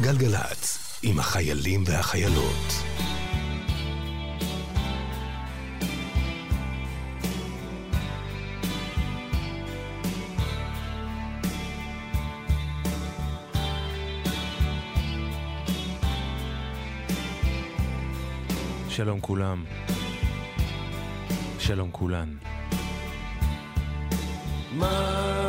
גלגלצ, עם החיילים והחיילות. שלום כולם. שלום כולן. מה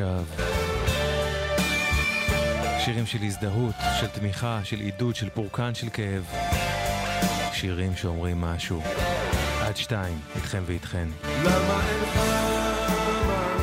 עכשיו. שירים של הזדהות, של תמיכה, של עידוד, של פורקן, של כאב. שירים שאומרים משהו. עד שתיים, איתכם ואיתכן. למה אינך חמה?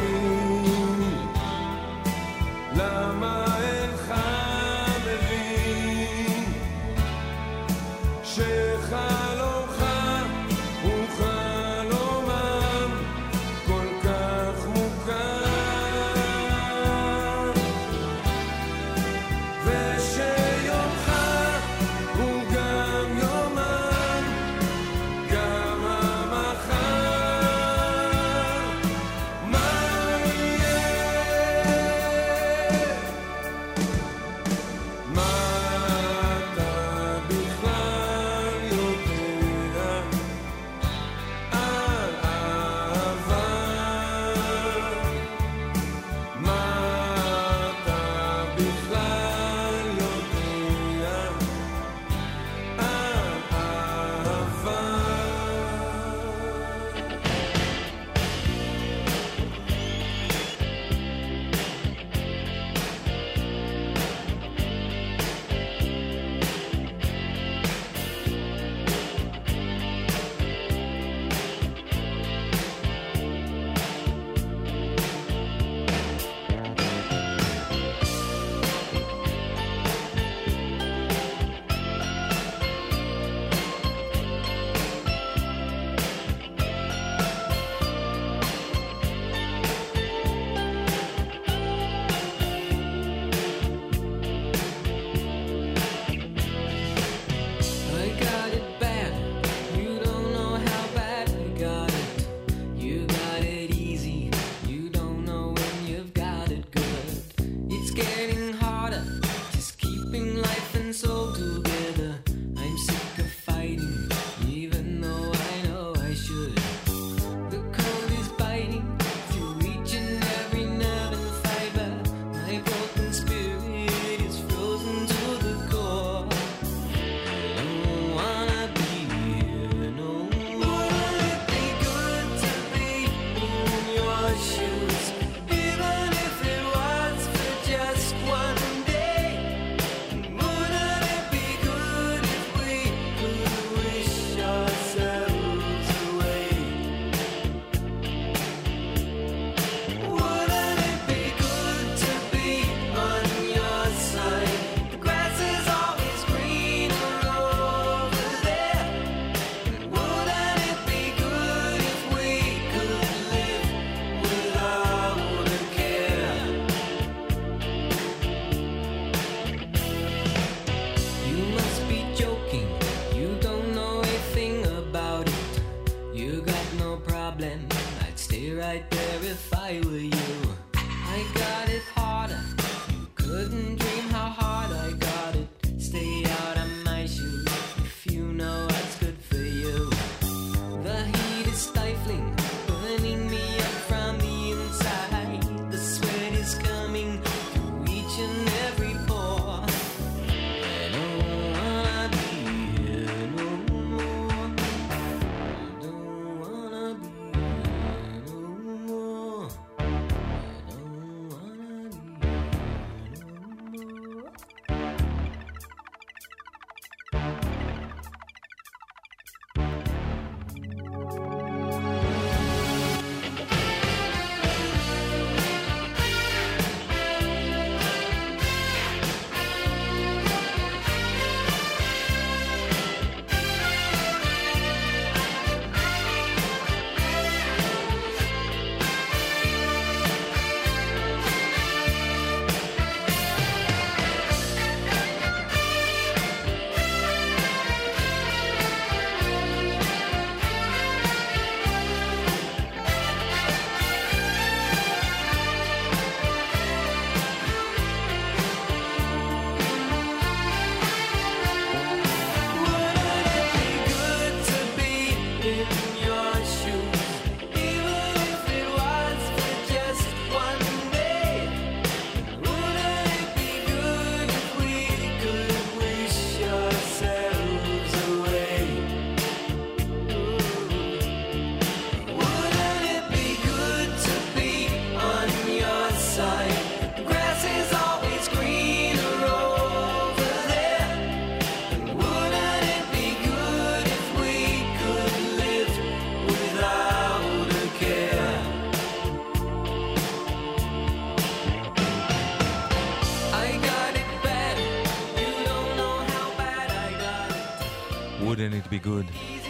Easy.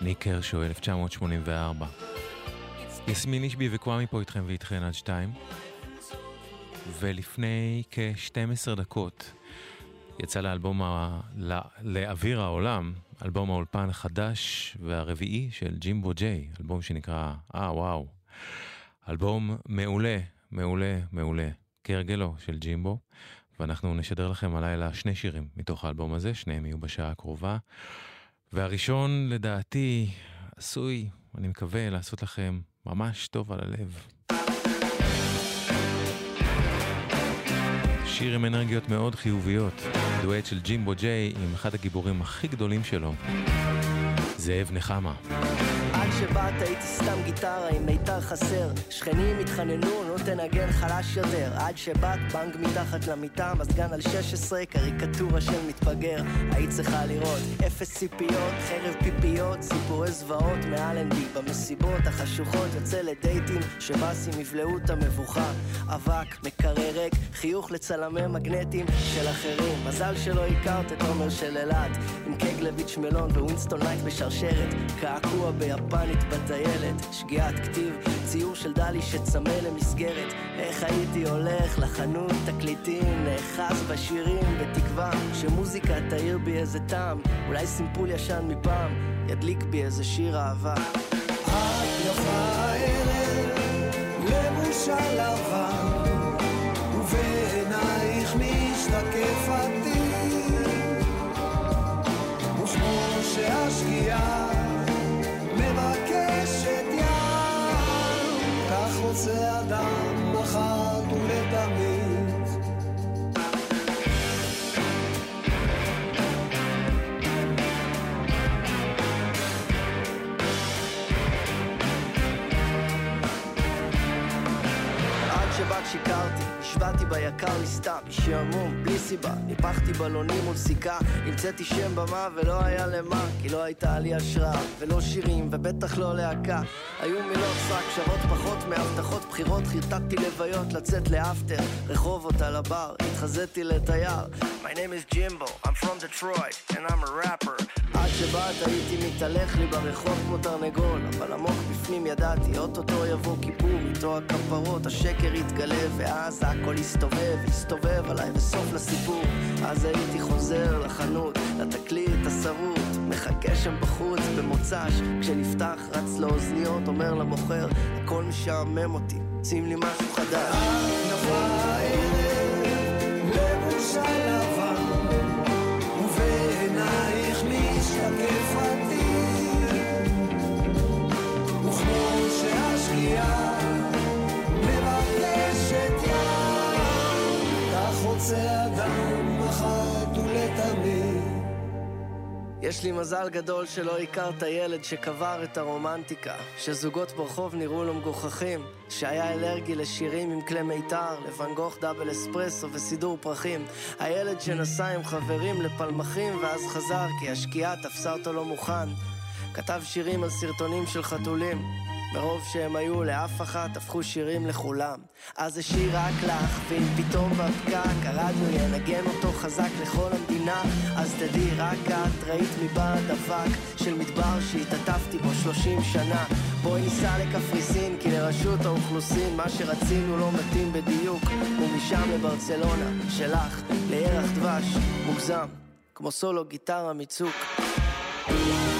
ניק קרשו, 1984. יסמין אישבי וקוואמי פה איתכם ואיתכן עד שתיים. ולפני כ-12 דקות יצא לאלבום ה... ל... לאוויר העולם, אלבום האולפן החדש והרביעי של ג'ימבו ג'יי, אלבום שנקרא, אה וואו, אלבום מעולה, מעולה, מעולה, כהרגלו של ג'ימבו, ואנחנו נשדר לכם הלילה שני שירים מתוך האלבום הזה, שניהם יהיו בשעה הקרובה. והראשון, לדעתי, עשוי, אני מקווה, לעשות לכם ממש טוב על הלב. שיר עם אנרגיות מאוד חיוביות, דואט של ג'ימבו ג'יי עם אחד הגיבורים הכי גדולים שלו, זאב נחמה. עד שבאת הייתי סתם גיטרה עם מיתר חסר. שכנים התחננו, נו תנגן חלש יותר. עד שבאת בנק מתחת למיטה מזגן על 16, קריקטורה של מתבגר היית צריכה לראות אפס ציפיות, חרב פיפיות סיפורי זוועות מאלנבי. במסיבות החשוכות יוצא לדייטים שבאסים יבלעו את המבוכה. אבק, מקרר ריק, חיוך לצלמי מגנטים של אחרים. מזל שלא הכרת את עומר של אילת עם קגלביץ' מלון Winston light בשרשרת. קעקוע ביפנית בטיילת שגיאת כתיב, ציור של דלי שצמא למסגרת. איך הייתי הולך לחנות תקליטים נאחז בשירים בתקווה שמוזיקה תאיר בי איזה טעם. אולי סימפול ישן מפעם ידליק בי איזה שיר אהבה. את יפה הערב, לבושה לבן, ובעינייך משתקף עתיד. וכמו שהשקיעה מבקשת ים, כך רוצה אדם אחת ולתמיד. עד שבאת שיקרתי, השבעתי ביקר לי סתם, שעמום, בלי סיבה, ניפחתי בלונים מול סיכה, המצאתי שם במה ולא היה למה, כי לא הייתה לי השראה, ולא שירים, ובטח לא להקה. היו מילות שק שוות פחות מהבטחות בחירות, חרטטתי לוויות, לצאת לאפטר, רחובות על הבר, התחזיתי לתייר. My name is Jimbo, I'm from Detroit, and I'm a rapper. עד שבאת הייתי מתהלך לי ברחוב כמו תרנגול, אבל עמוק בפנים ידעתי, אוטוטו יבוא כיפור, איתו הכפרות, השקר יתגלה, ואז הכל יסתובב, יסתובב עליי, וסוף לסיפור. אז הייתי חוזר לחנות, לתקליט השרוט, מחכה שם בחוץ במוצ"ש, כשנפתח רץ לאוזניות, אומר למוכר, הכל משעמם אותי, שים לי משהו חדש. יפה הערב, לבוש הלבן, יש לי מזל גדול שלא הכרת ילד שקבר את הרומנטיקה, שזוגות ברחוב נראו לו מגוחכים, שהיה אלרגי לשירים עם כלי מיתר, לואן גוך דאבל אספרסו וסידור פרחים, הילד שנסע עם חברים לפלמחים ואז חזר כי השקיעה תפסה אותו לא מוכן, כתב שירים על סרטונים של חתולים, מרוב שהם היו לאף אחת, הפכו שירים לכולם. אז זה שיר רק לך, ואם פתאום בפקק הרדיו ינגן אותו חזק לכל המדינה, אז תדעי, רק את ראית מבעד אבק של מדבר שהתעטפתי בו שלושים שנה. בואי ניסע לקפריסין, כי לרשות האוכלוסין מה שרצינו לא מתאים בדיוק, ומשם לברצלונה, שלך, לירח דבש, מוגזם, כמו סולו גיטרה מצוק. לבוש הלבן,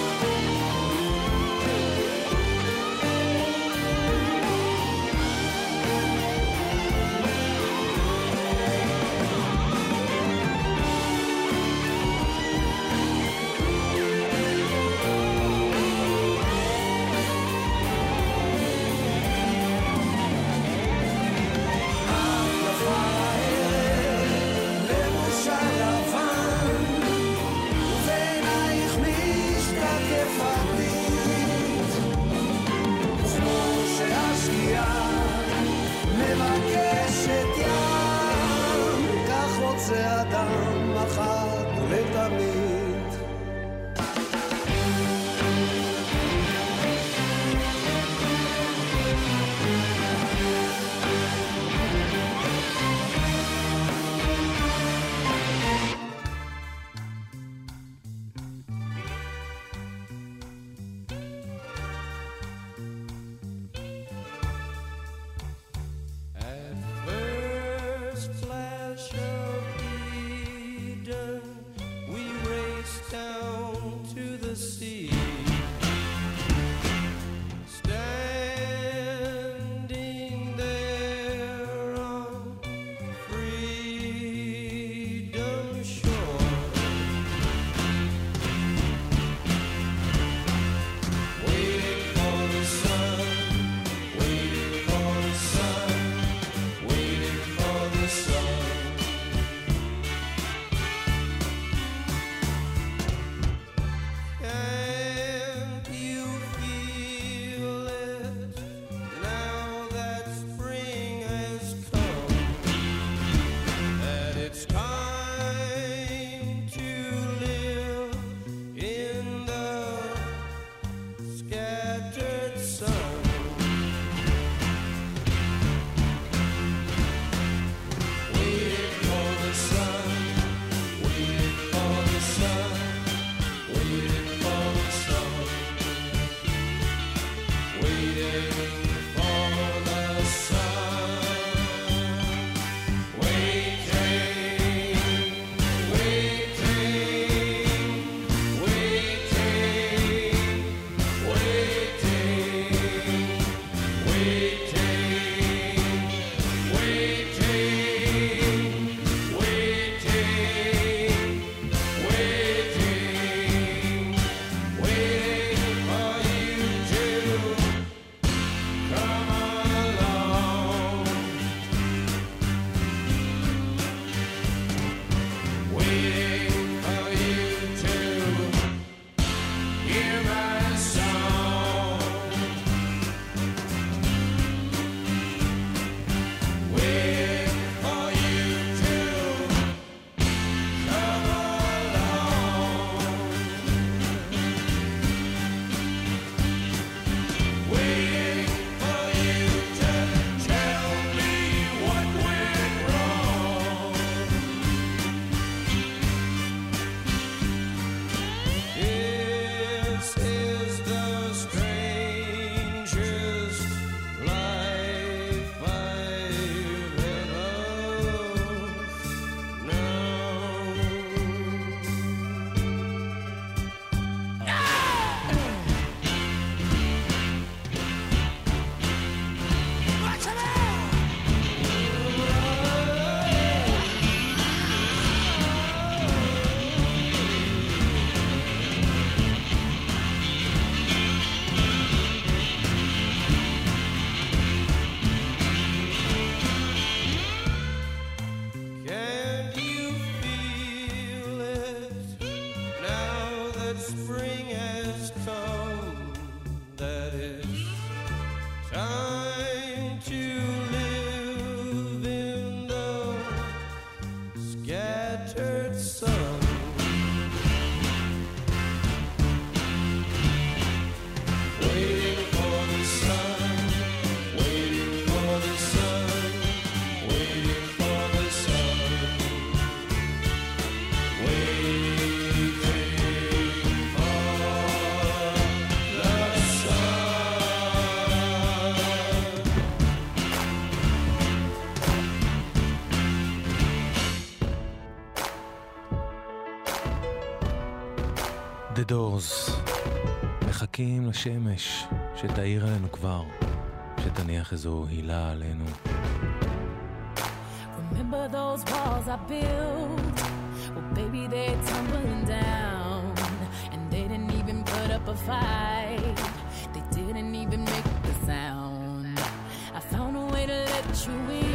The Doors, מחכים לשמש שתאיר עלינו כבר, שתניח איזו הילה עלינו. Remember those walls I built? Well, baby, they're tumbling down. And they didn't even put up a fight. They didn't even make sound. I found a way to let you in.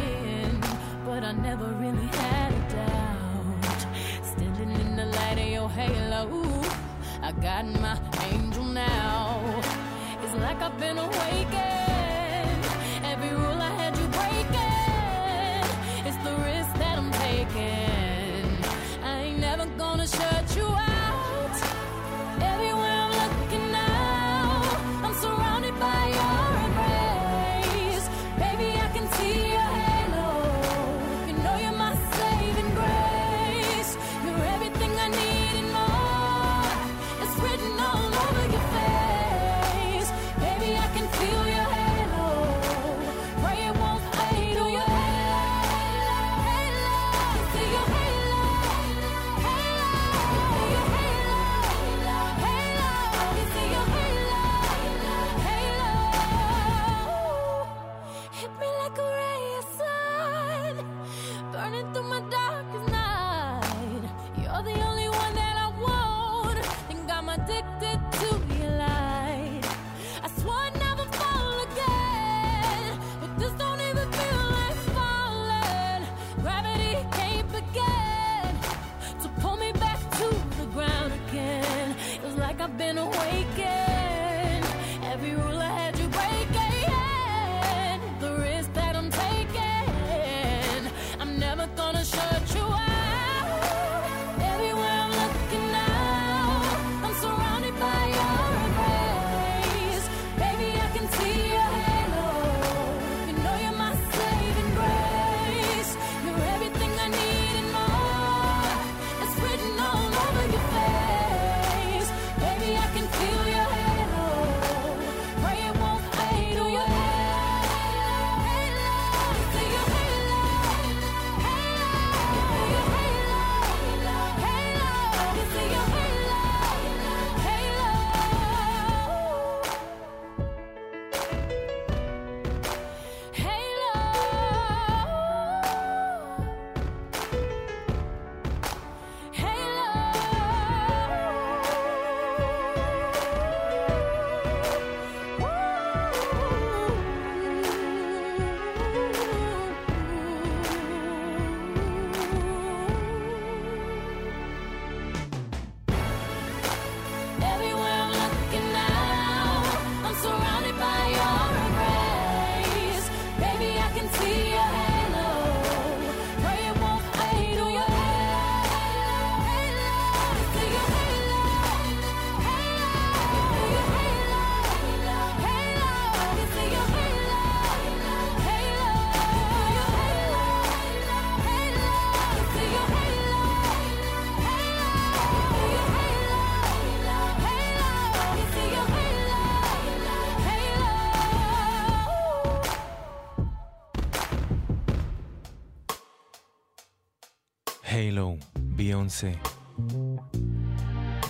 בויונסי.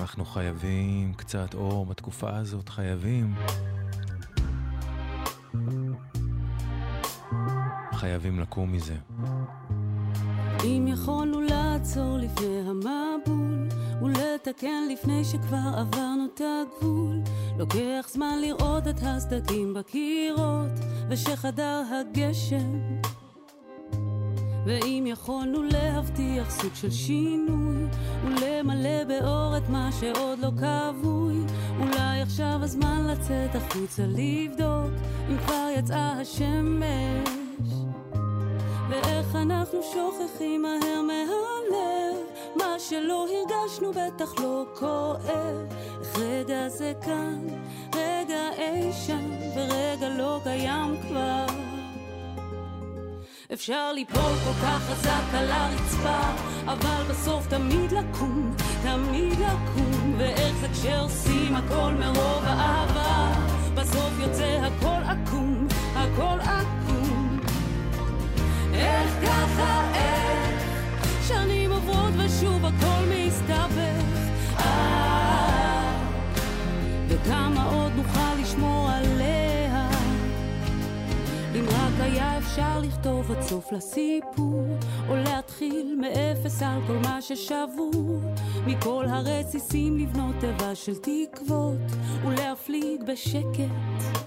אנחנו חייבים קצת אור בתקופה הזאת, חייבים. חייבים לקום מזה. אם יכולנו לעצור לפני המבול, ולתקן לפני שכבר עברנו את הגבול, לוקח זמן לראות את הסדקים בקירות, ושחדר הגשם ואם יכולנו להבטיח סוג של שינוי, ולמלא באור את מה שעוד לא כבוי, אולי עכשיו הזמן לצאת החוצה לבדוק אם כבר יצאה השמש. ואיך אנחנו שוכחים מהר מהלב, מה שלא הרגשנו בטח לא כואב. איך רגע זה כאן, רגע אי שם, ורגע לא קיים כבר. אפשר ליפול כל כך חזק על הרצפה, אבל בסוף תמיד לקום, תמיד לקום, ואיך זה כשעושים הכל מרוב אהבה, בסוף יוצא הכל עקום, הכל עקום. איך ככה, איך, שנים עוברות ושוב הכל מסתבך, אה, וכמה עוד נוכל לשמור עליה? רק היה אפשר לכתוב עד סוף לסיפור, או להתחיל מאפס על כל מה ששבור, מכל הרסיסים לבנות תיבה של תקוות, ולהפליג בשקט.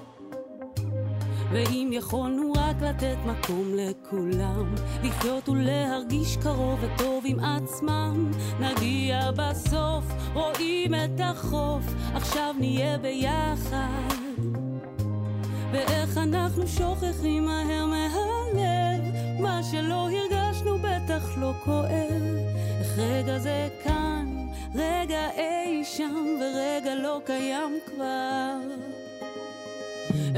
ואם יכולנו רק לתת מקום לכולם, לחיות ולהרגיש קרוב וטוב עם עצמם, נגיע בסוף, רואים את החוף, עכשיו נהיה ביחד. ואיך אנחנו שוכחים מהר מהלב. מה שלא הרגשנו בטח לא כואב. איך רגע זה כאן, רגע אי שם ורגע לא קיים כבר.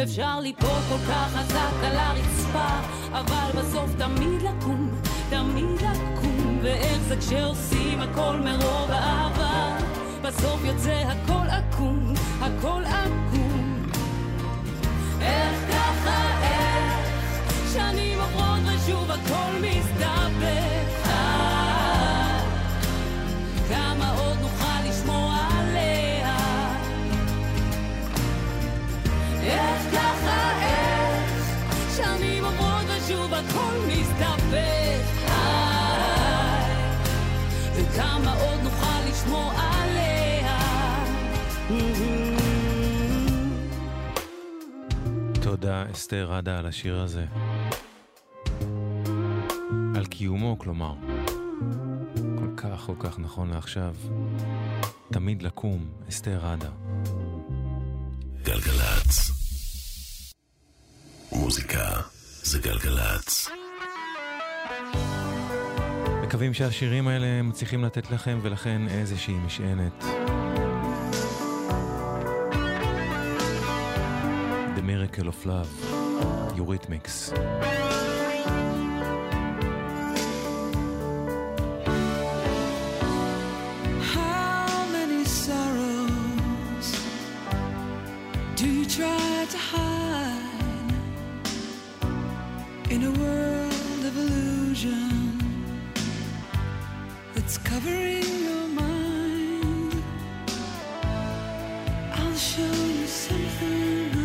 אפשר ליפול כל כך חזק על הרצפה אבל בסוף תמיד לקום, תמיד לקום. ואיך זה כשעושים הכל מרוב אהבה? בסוף יוצא הכל עקום, הכל עקום איך ככה, איך? שנים עוברות ושוב הכל מסתבך. כמה עוד נוכל לשמור עליה? איך ככה, איך? שנים עוברות ושוב הכל מסתבך. וכמה עוד נוכל לשמור עליה תודה אסתר עדה על השיר הזה. על קיומו, כלומר. כל כך כל כך נכון לעכשיו. תמיד לקום, אסתר עדה. גלגלצ. מוזיקה זה גלגלצ. מקווים שהשירים האלה מצליחים לתת לכם ולכן איזושהי משענת. Miracle of Love, Eurythmics. How many sorrows do you try to hide in a world of illusion that's covering your mind? I'll show you something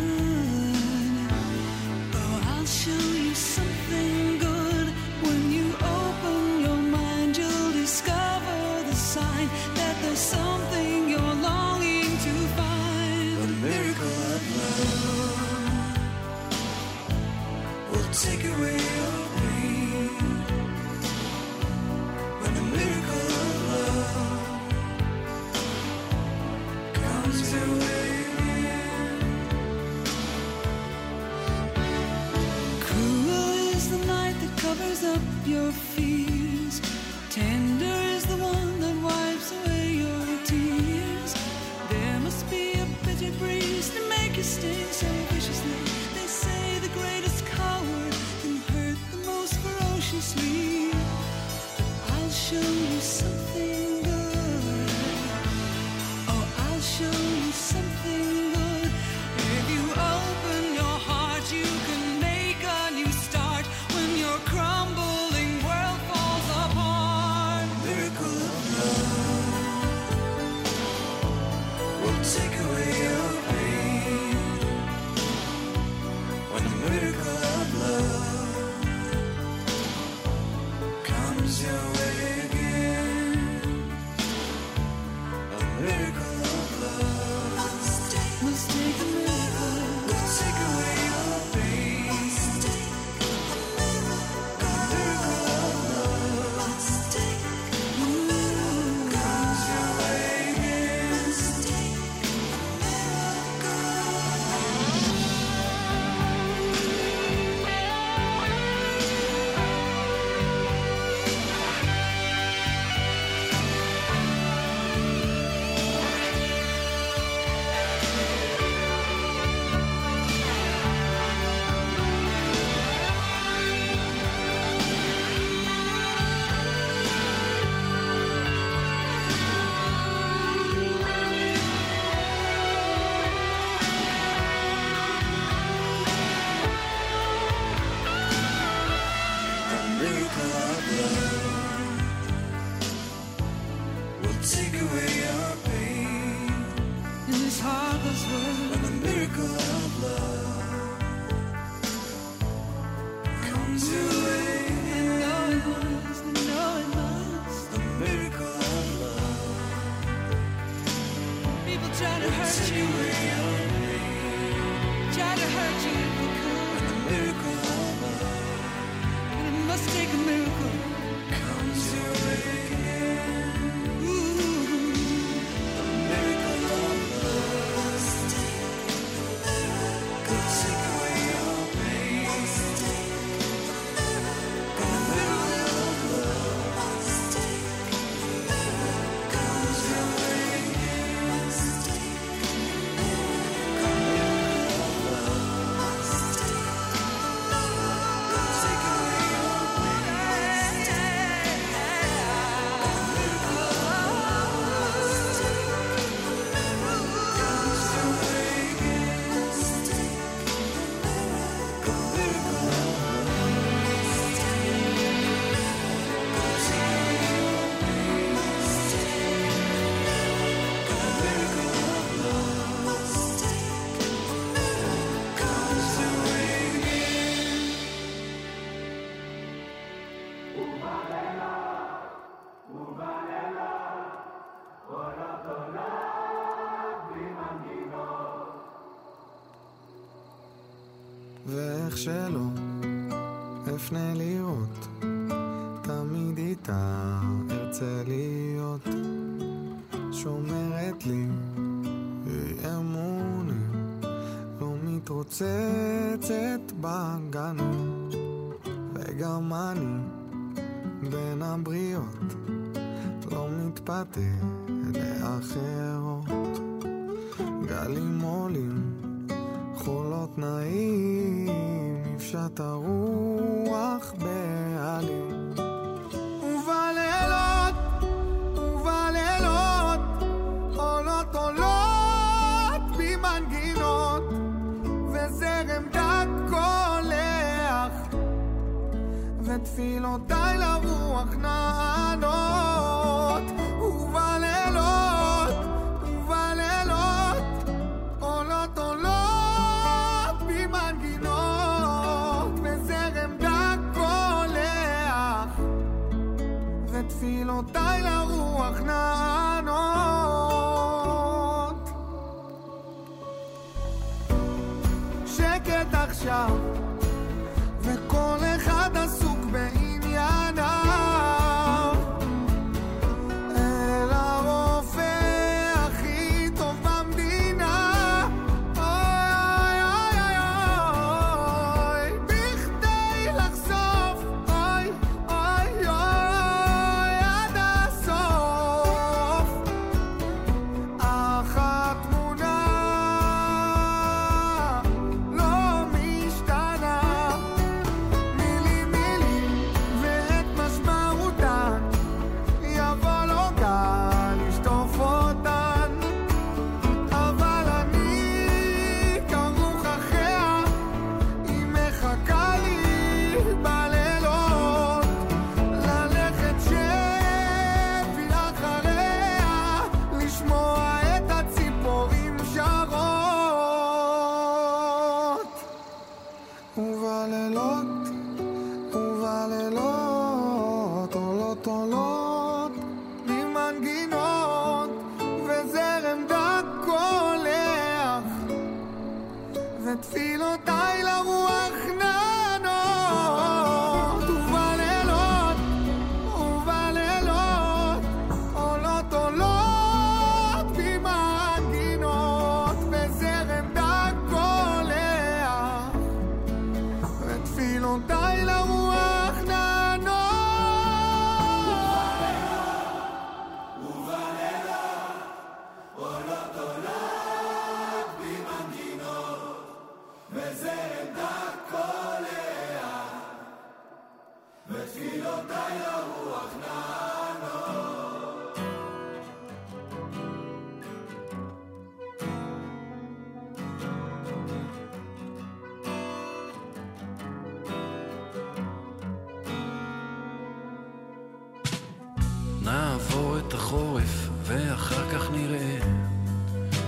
את החורף ואחר כך נראה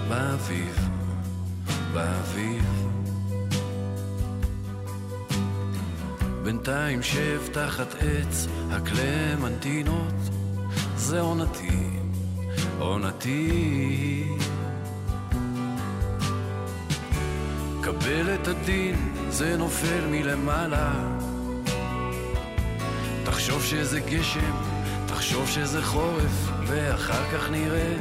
באביב, באביב. בינתיים שב תחת עץ הקלמנטינות, זה עונתי, עונתי. קבל את הדין, זה נופל מלמעלה. תחשוב שזה גשם, תחשוב שזה חורף, ואחר כך נראה.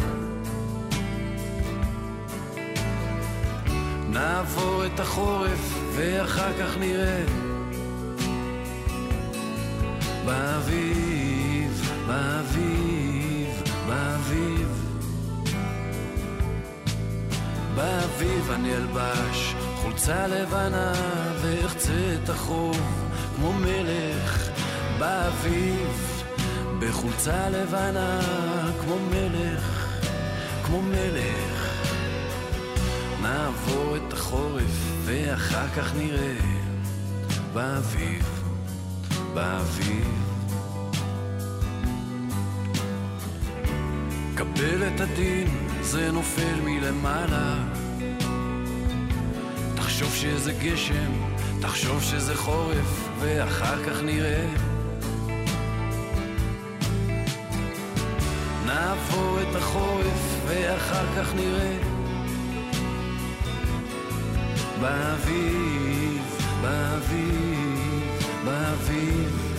נעבור את החורף, ואחר כך נראה. באביב, באביב, באביב. באביב אני אלבש חולצה לבנה ואחצה את החוב כמו מלך באביב בחולצה לבנה כמו מלך, כמו מלך נעבור את החורף ואחר כך נראה באביב, באביב קבל את הדין, זה נופל מלמעלה. תחשוב שזה גשם, תחשוב שזה חורף, ואחר כך נראה. החורף, ואחר כך נראה. באביב, באביב, באביב.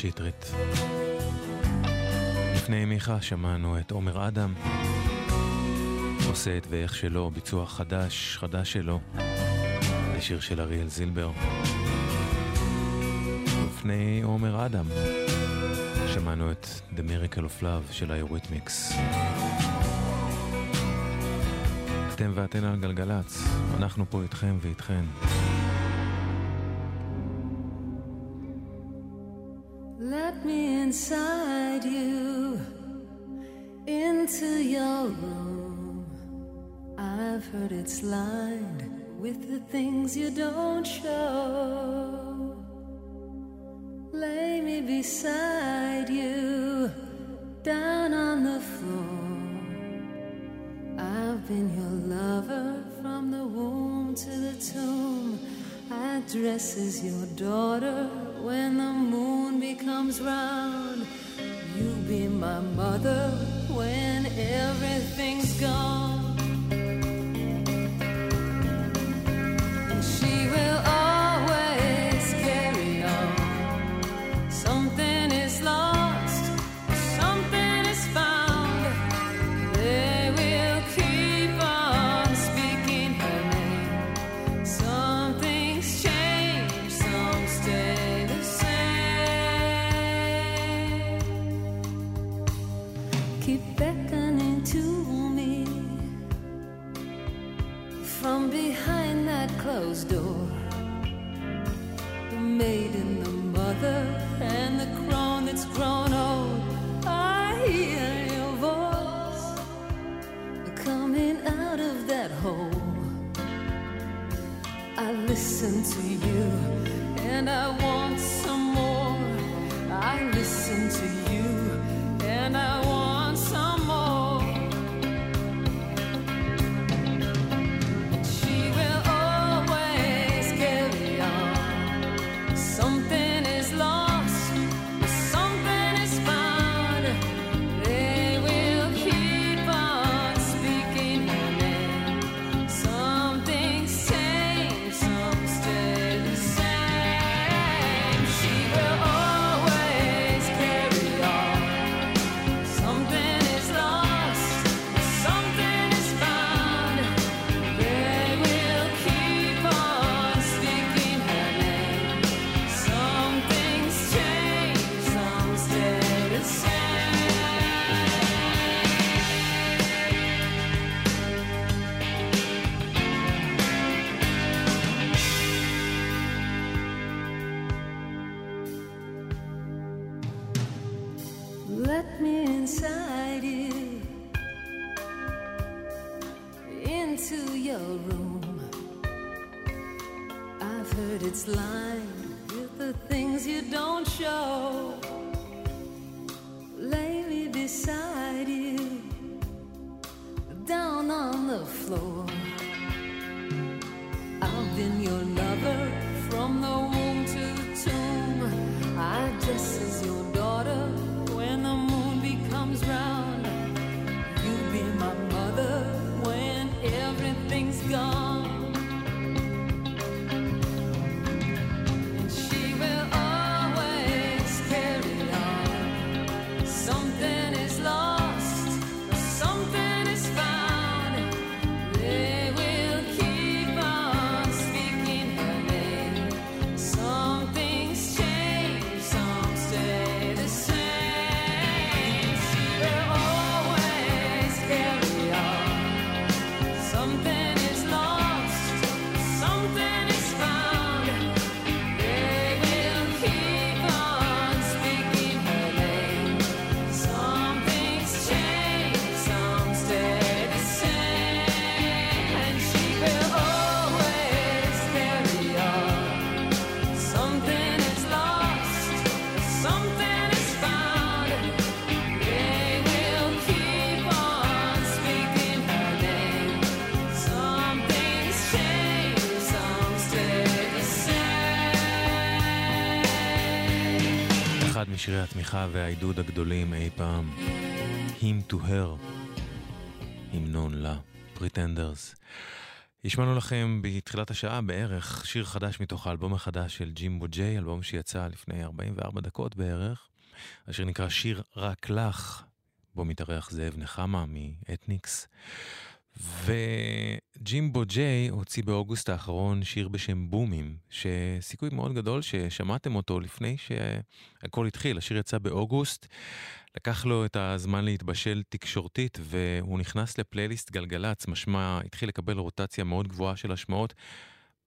שטרית. לפני מיכה שמענו את עומר אדם, עושה את ואיך שלו, ביצוע חדש, חדש שלו, לשיר של אריאל זילבר. לפני עומר אדם שמענו את The Miracle of Love של היוריתמיקס. אתם ואתן על גלגלצ, אנחנו פה איתכם ואיתכן. With the things you don't show. Lay me beside you down on the floor. I've been your lover from the womb to the tomb. I dress as your daughter when the moon becomes round. You be my mother when everything's gone. Listen to you and I want some more. I listen to you משירי התמיכה והעידוד הגדולים אי פעם, Him to Her, המנון לה, Pretenders. השמענו לכם בתחילת השעה בערך שיר חדש מתוך האלבום החדש של ג'ימבו ג'יי, אלבום שיצא לפני 44 דקות בערך. השיר נקרא שיר רק לך, בו מתארח זאב נחמה מאתניקס. וג'ימבו ג'יי הוציא באוגוסט האחרון שיר בשם בומים, שסיכוי מאוד גדול ששמעתם אותו לפני שהכל התחיל. השיר יצא באוגוסט, לקח לו את הזמן להתבשל תקשורתית, והוא נכנס לפלייליסט גלגלצ, משמע התחיל לקבל רוטציה מאוד גבוהה של השמעות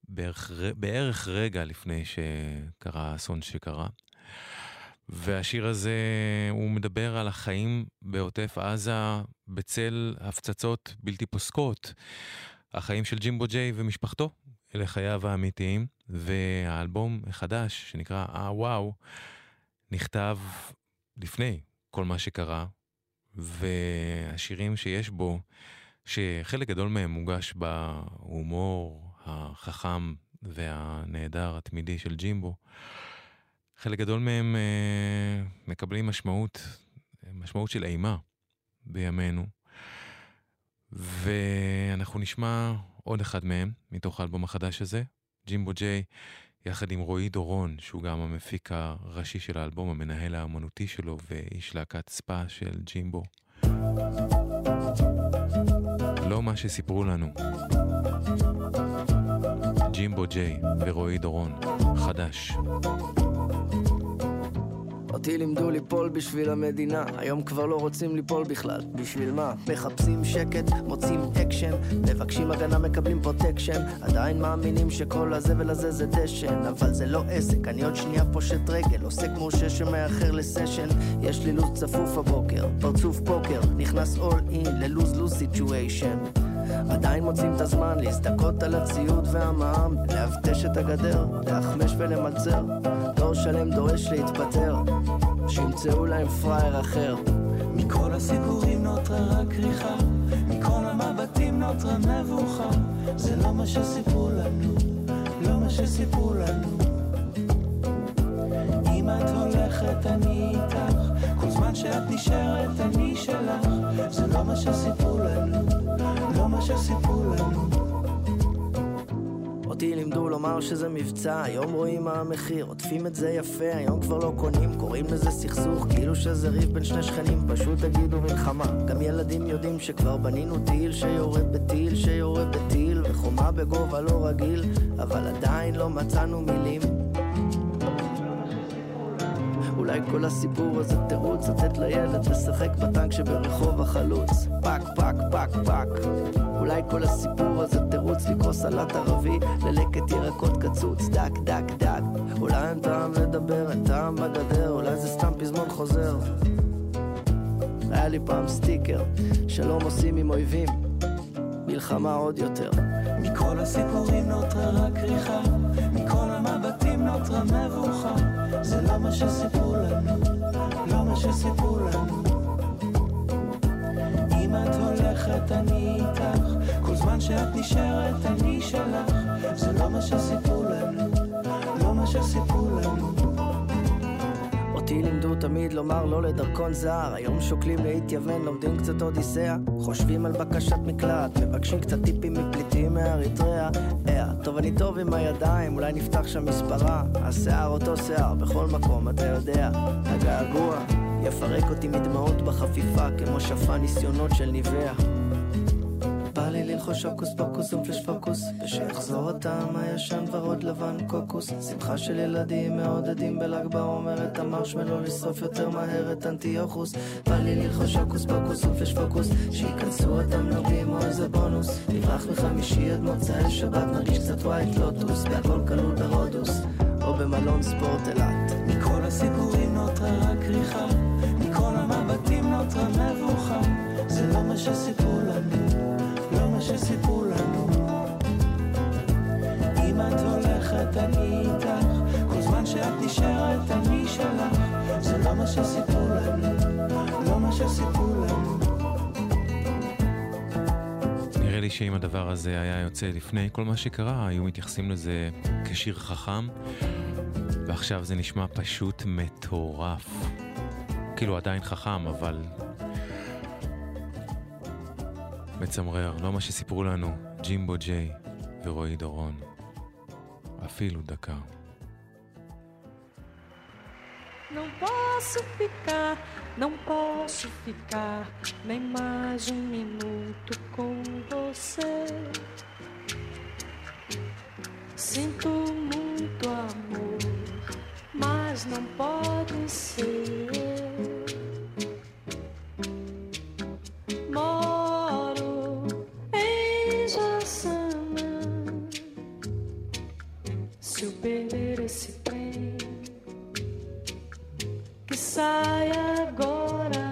בערך, בערך רגע לפני שקרה האסון שקרה. והשיר הזה, הוא מדבר על החיים בעוטף עזה בצל הפצצות בלתי פוסקות. החיים של ג'ימבו ג'יי ומשפחתו, אלה חייו האמיתיים, והאלבום החדש, שנקרא אה וואו, נכתב לפני כל מה שקרה, והשירים שיש בו, שחלק גדול מהם מוגש בהומור החכם והנהדר התמידי של ג'ימבו, חלק גדול מהם אה, מקבלים משמעות, משמעות של אימה בימינו. ואנחנו נשמע עוד אחד מהם מתוך האלבום החדש הזה, ג'ימבו ג'יי, יחד עם רועי דורון, שהוא גם המפיק הראשי של האלבום, המנהל האמנותי שלו ואיש להקת ספא של ג'ימבו. לא מה שסיפרו לנו. ג'ימבו ג'יי ורועי דורון, חדש. אותי לימדו ליפול בשביל המדינה, היום כבר לא רוצים ליפול בכלל. בשביל מה? מחפשים שקט, מוצאים אקשן, מבקשים הגנה, מקבלים protection, עדיין מאמינים שכל הזה זה דשן, אבל זה לא עסק, אני עוד שנייה פושט רגל, עוסק מורשה שמאחר לסשן, יש לי לו"ז צפוף הבוקר, פרצוף פוקר, נכנס all in ל lose lose situation. עדיין מוצאים את הזמן להזדכות על הציוד והמע"מ, לאבטש את הגדר, לאחמ"ש ולמלצר. דור שלם דורש להתפטר, שימצאו להם פראייר אחר. מכל הסיפורים נותרה רק ריחה, מכל המבטים נותרה מבוכה. זה לא מה שסיפרו לנו, לא מה שסיפרו לנו. אם את הולכת אני איתך, כל זמן שאת נשארת אני שלך. זה לא מה שסיפרו לנו, מה שסיפרו לנו. אותי לימדו לומר שזה מבצע, היום רואים מה המחיר, עוטפים את זה יפה, היום כבר לא קונים, קוראים לזה סכסוך, כאילו שזה ריב בין שני שכנים, פשוט תגידו מלחמה. גם ילדים יודעים שכבר בנינו טיל שיורד בטיל שיורד בטיל, וחומה בגובה לא רגיל, אבל עדיין לא מצאנו מילים. אולי כל הסיפור הזה תירוץ לתת לילד לשחק בטנק שברחוב החלוץ. פק פק פק פק אולי כל הסיפור הזה תירוץ לקרוא סלט ערבי ללקט ירקות קצוץ. דק דק דק. אולי אין טעם לדבר, אין טעם בגדר אולי זה סתם פזמון חוזר. היה לי פעם סטיקר שלום עושים עם אויבים. מלחמה עוד יותר. מכל הסיפורים נותרה רק ריחה, מכל המבטים נותרה מבוכה. זה לא מה שסיפרו לנו, לא מה שסיפרו לנו. אם את הולכת אני איתך, כל זמן שאת נשארת אני שלך. זה לא מה שסיפרו לנו, לא מה שסיפרו לנו. אותי לימדו תמיד לומר לא לדרכון זר. היום שוקלים להתייוון, לומדים קצת אודיסאה. חושבים על בקשת מקלט, מבקשים קצת טיפים מפליטים מאריתריאה. אה, טוב אני טוב עם הידיים, אולי נפתח שם מספרה. השיער אותו שיער, בכל מקום אתה יודע. הגעגוע יפרק אותי מדמעות בחפיפה כמו שפן ניסיונות של בא לי ללחוש הוקוס פוקוס ומפלש פוקוס. ושיחזור הטעם הישן ורוד לבן קוקוס. שמחה של ילדים מעודדים בל"ג בעומר את המרשמלו לשרוף יותר מהר את אנטיוכוס. בא לי ללחוש הוקוס פוקוס ומפלש פוקוס. שייכנסו התמלוגים או איזה בונוס. נברח מחמישי עד מוצאי שבת מרגיש קצת White Lotus והכל כלול ברודוס או במלון ספורט אילת. מכל הסיפורים נותרה רק ריחה, מכל המבטים נותרה מבוכה. זה לא מה שסיפרו לנו, לא שסיפרו לנו. אם את הולכת אני איתך, כל זמן שאת נשארת אני שלך. זה לא מה שסיפרו לנו, לא מה שסיפרו לנו. נראה לי שאם הדבר הזה היה יוצא לפני כל מה שקרה, היו מתייחסים לזה כשיר חכם, ועכשיו זה נשמע פשוט מטורף. כאילו עדיין חכם, אבל... מצמרר, לא מה שסיפרו לנו, ג'ימבו ג'יי ורועי דורון. אפילו דקה. Não posso ficar, não posso ficar nem mais um minuto com você. Sinto muito amor, mas não pode ser. Moro sai agora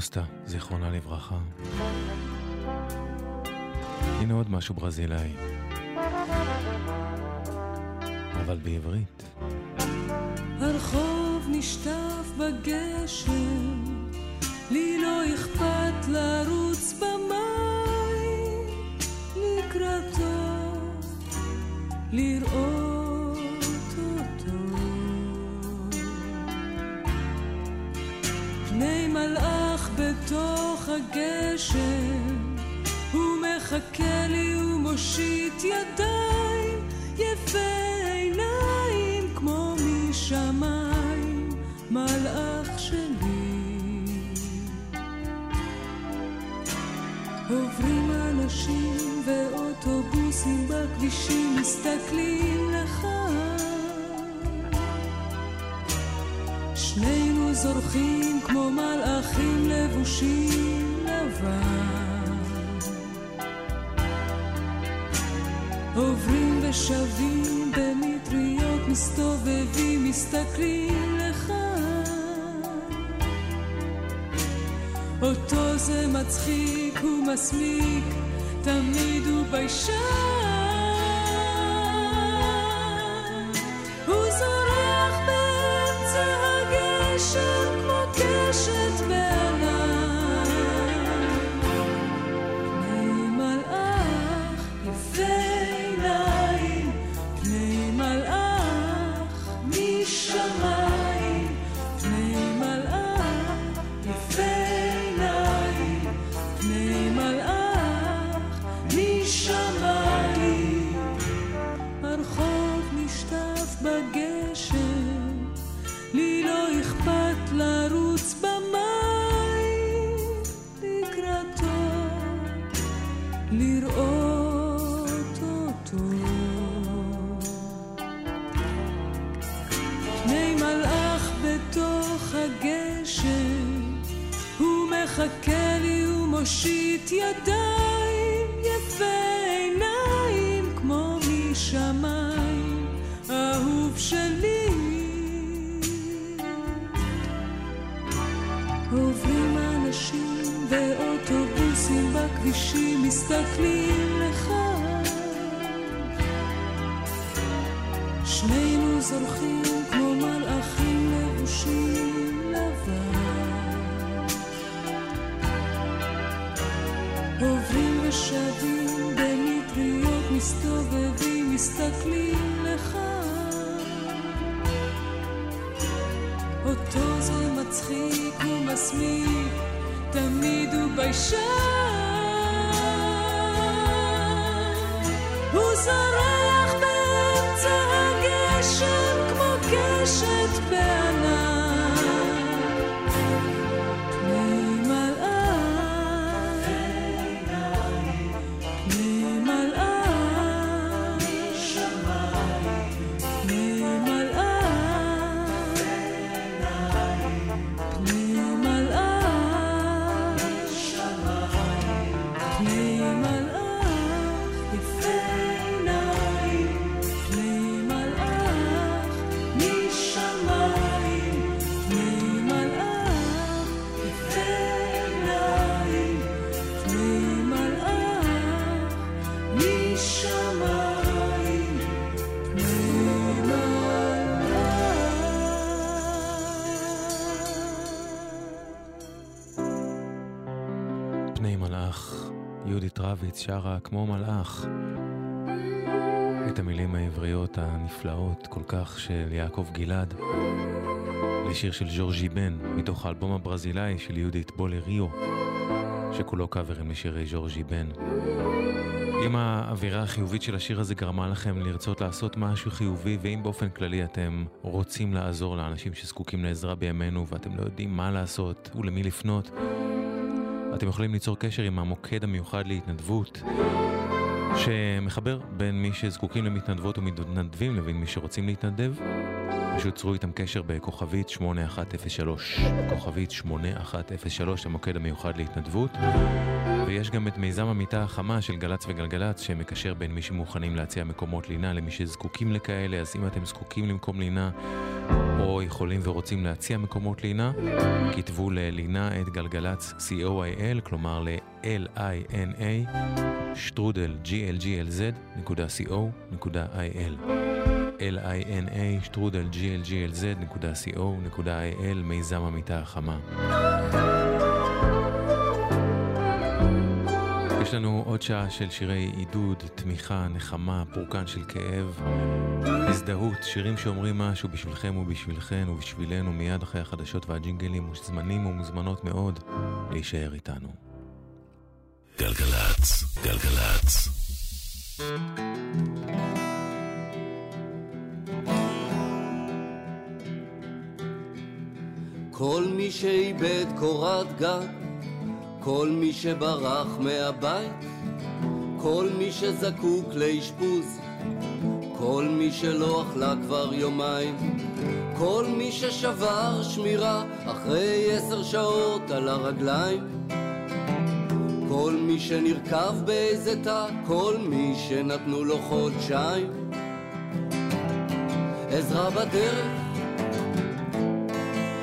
קוסטה, זיכרונה לברכה. הנה עוד משהו ברזילאי, אבל בעברית. הרחוב נשטף בגשם, לי לא אכפת לרוץ יהודית רביץ שרה כמו מלאך. את המילים העבריות הנפלאות כל כך של יעקב גלעד לשיר של ז'ורג'י בן מתוך האלבום הברזילאי של יהודית בולריו שכולו קאברים לשירי ז'ורג'י בן. אם האווירה החיובית של השיר הזה גרמה לכם לרצות לעשות משהו חיובי, ואם באופן כללי אתם רוצים לעזור לאנשים שזקוקים לעזרה בימינו ואתם לא יודעים מה לעשות ולמי לפנות, אתם יכולים ליצור קשר עם המוקד המיוחד להתנדבות, שמחבר בין מי שזקוקים למתנדבות ומתנדבים לבין מי שרוצים להתנדב. פשוט צרו איתם קשר בכוכבית 8103, כוכבית 8103, המוקד המיוחד להתנדבות. ויש גם את מיזם המיטה החמה של גל"צ וגלגלצ, שמקשר בין מי שמוכנים להציע מקומות לינה למי שזקוקים לכאלה, אז אם אתם זקוקים למקום לינה, או יכולים ורוצים להציע מקומות לינה, כתבו ללינה את גלגלצ co.il, כלומר ל-lina, שטרודל glglz.co.il. lina, שטרודל glglz.co.il, מיזם המיטה החמה. יש לנו עוד שעה של שירי עידוד, תמיכה, נחמה, פורקן של כאב, הזדהות, שירים שאומרים משהו בשבילכם ובשבילכן ובשבילנו מיד אחרי החדשות והג'ינגלים, מוזמנים ומוזמנות מאוד להישאר איתנו. גלגלצ, גלגלצ. כל מי שאיבד קורת גג, כל מי שברח מהבית, כל מי שזקוק לאשפוז, כל מי שלא אכלה כבר יומיים, כל מי ששבר שמירה אחרי עשר שעות על הרגליים, כל מי שנרקב באיזה תא, כל מי שנתנו לו חודשיים. עזרה בדרך,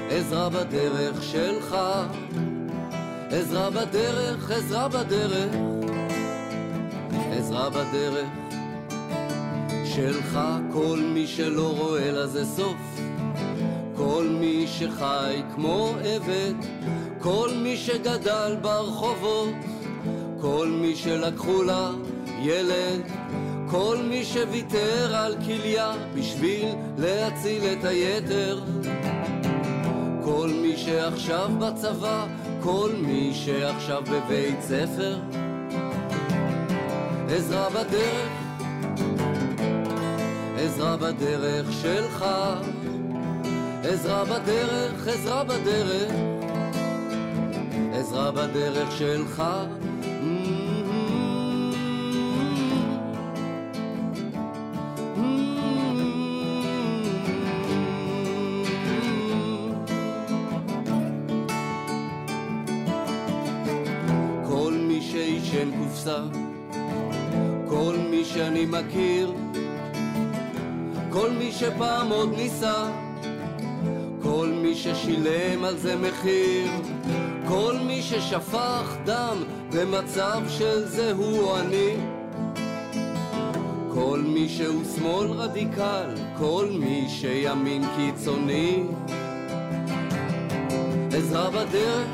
עזרה בדרך שלך, עזרה בדרך, עזרה בדרך, עזרה בדרך שלך, כל מי שלא רואה לזה סוף, כל מי שחי כמו עבד, כל מי שגדל ברחובות, כל מי שלקחו לה ילד, כל מי שוויתר על כליה בשביל להציל את היתר. כל מי שעכשיו בצבא, כל מי שעכשיו בבית ספר. עזרה בדרך, עזרה בדרך שלך. עזרה בדרך, עזרה בדרך, עזרה בדרך שלך. כל מי שאני מכיר, שפעם עוד ניסה, כל מי ששילם על זה מחיר, כל מי ששפך דם במצב של זה הוא אני. כל מי שהוא שמאל רדיקל, כל מי שימין קיצוני. עזרה בדרך,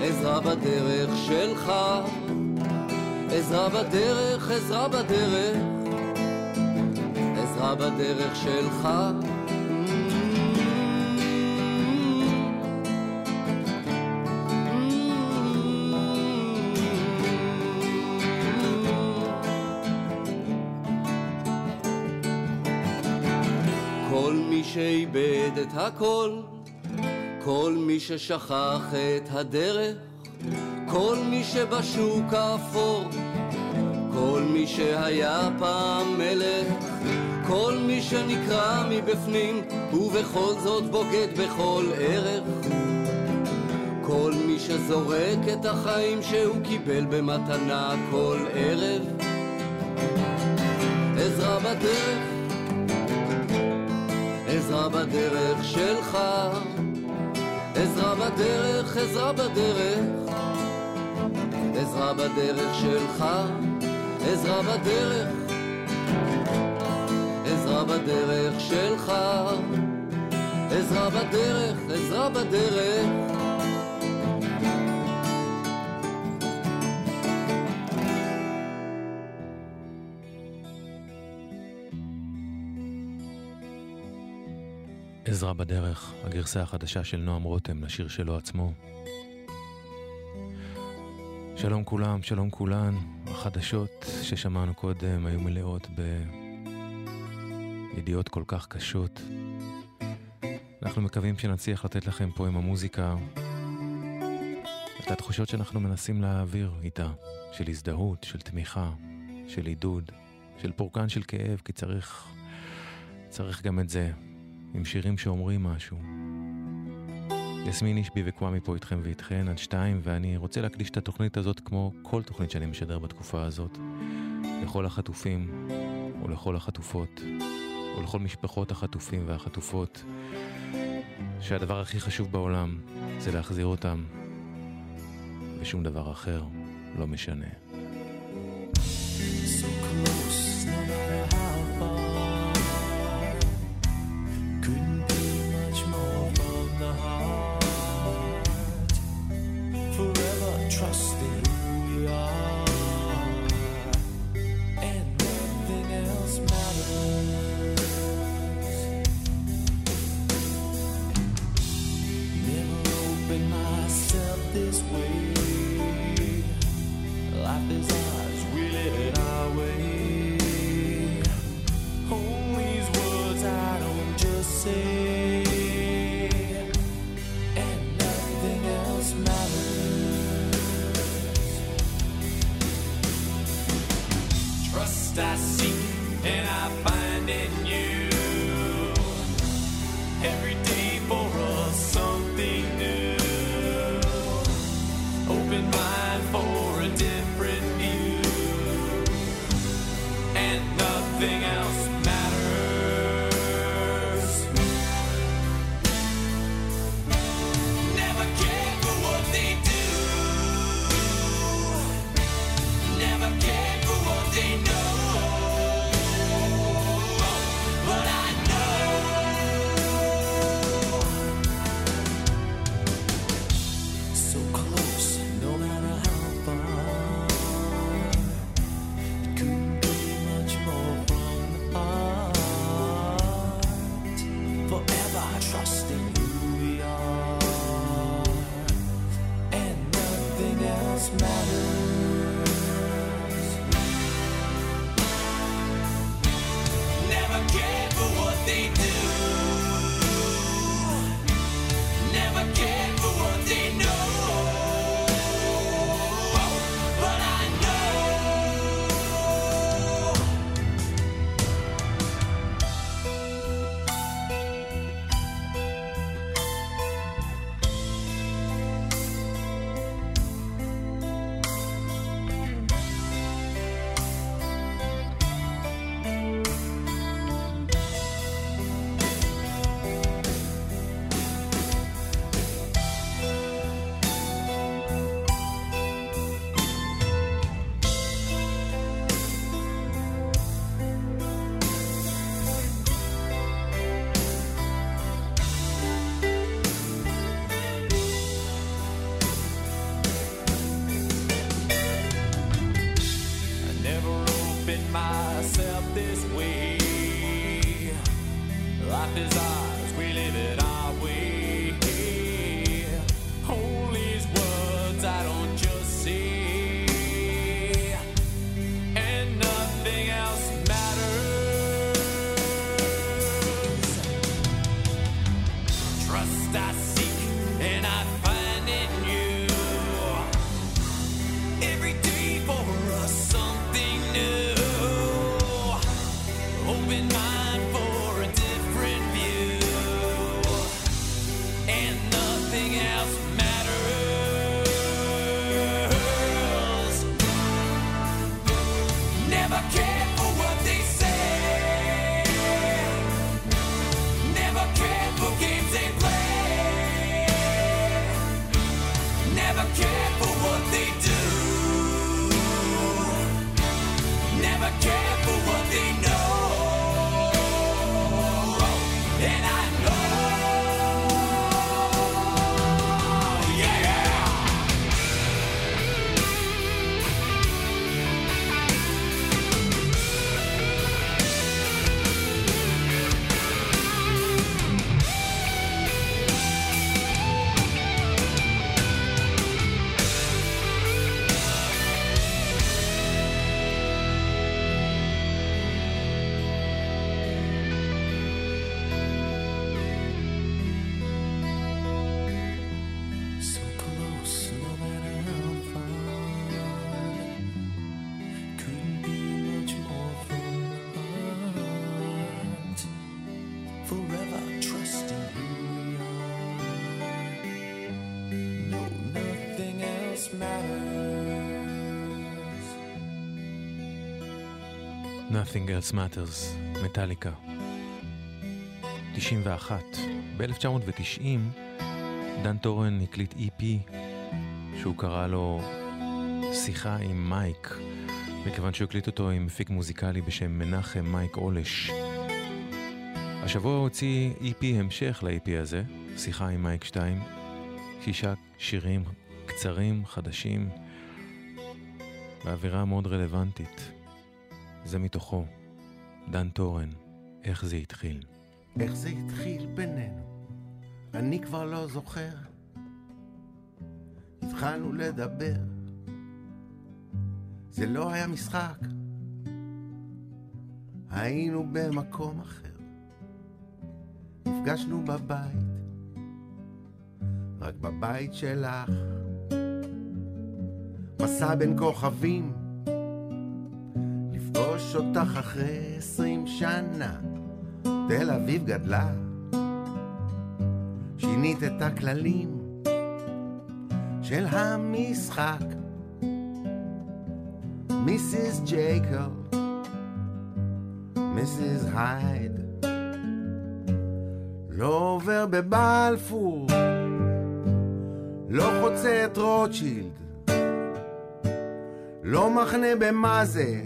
עזרה בדרך שלך, עזרה בדרך, עזרה בדרך, בדרך שלך. כל מי שאיבד את הכל, כל מי ששכח את הדרך, כל מי שבשוק האפור, כל מי שהיה פעם מלך, כל מי שנקרע מבפנים ובכל זאת בוגד בכל ערך, כל מי שזורק את החיים שהוא קיבל במתנה כל ערב, עזרה בדרך עזרה בדרך שלך, עזרה בדרך, עזרה בדרך, עזרה בדרך שלך, עזרה בדרך, בדרך שלך, עזרה בדרך, עזרה בדרך. עזרה בדרך, הגרסה החדשה של נועם רותם לשיר שלו עצמו. שלום כולם, שלום כולן. החדשות ששמענו קודם היו מלאות בידיעות כל כך קשות. אנחנו מקווים שנצליח לתת לכם פה עם המוזיקה את התחושות שאנחנו מנסים להעביר איתה, של הזדהות, של תמיכה, של עידוד, של פורקן של כאב, כי צריך, צריך גם את זה. עם שירים שאומרים משהו. יסמין אישבי וקוואמי פה איתכם ואיתכן עד שתיים, ואני רוצה להקדיש את התוכנית הזאת כמו כל תוכנית שאני משדר בתקופה הזאת, לכל החטופים, או לכל החטופות, או לכל משפחות החטופים והחטופות, שהדבר הכי חשוב בעולם זה להחזיר אותם, ושום דבר אחר לא משנה. So close, Nothing else matters, מטאליקה. 91. ב-1990 דן טורן הקליט EP שהוא קרא לו שיחה עם מייק, מכיוון שהוא הקליט אותו עם מפיק מוזיקלי בשם מנחם מייק אולש. השבוע הוא הוציא EP המשך ל-EP הזה, שיחה עם מייק 2, שישה שירים קצרים, חדשים, באווירה מאוד רלוונטית. זה מתוכו, דן טורן, איך זה התחיל. איך זה התחיל בינינו, אני כבר לא זוכר. התחלנו לדבר, זה לא היה משחק, היינו במקום אחר. נפגשנו בבית, רק בבית שלך. מסע בין כוכבים, לפגוש אותך אחרי עשרים שנה. תל אביב גדלה, שינית את הכללים של המשחק. מיסיס ג'ייקוב, מיסיס הייד, לא עובר בבלפור, לא חוצה את רוטשילד, לא מחנה במאזה,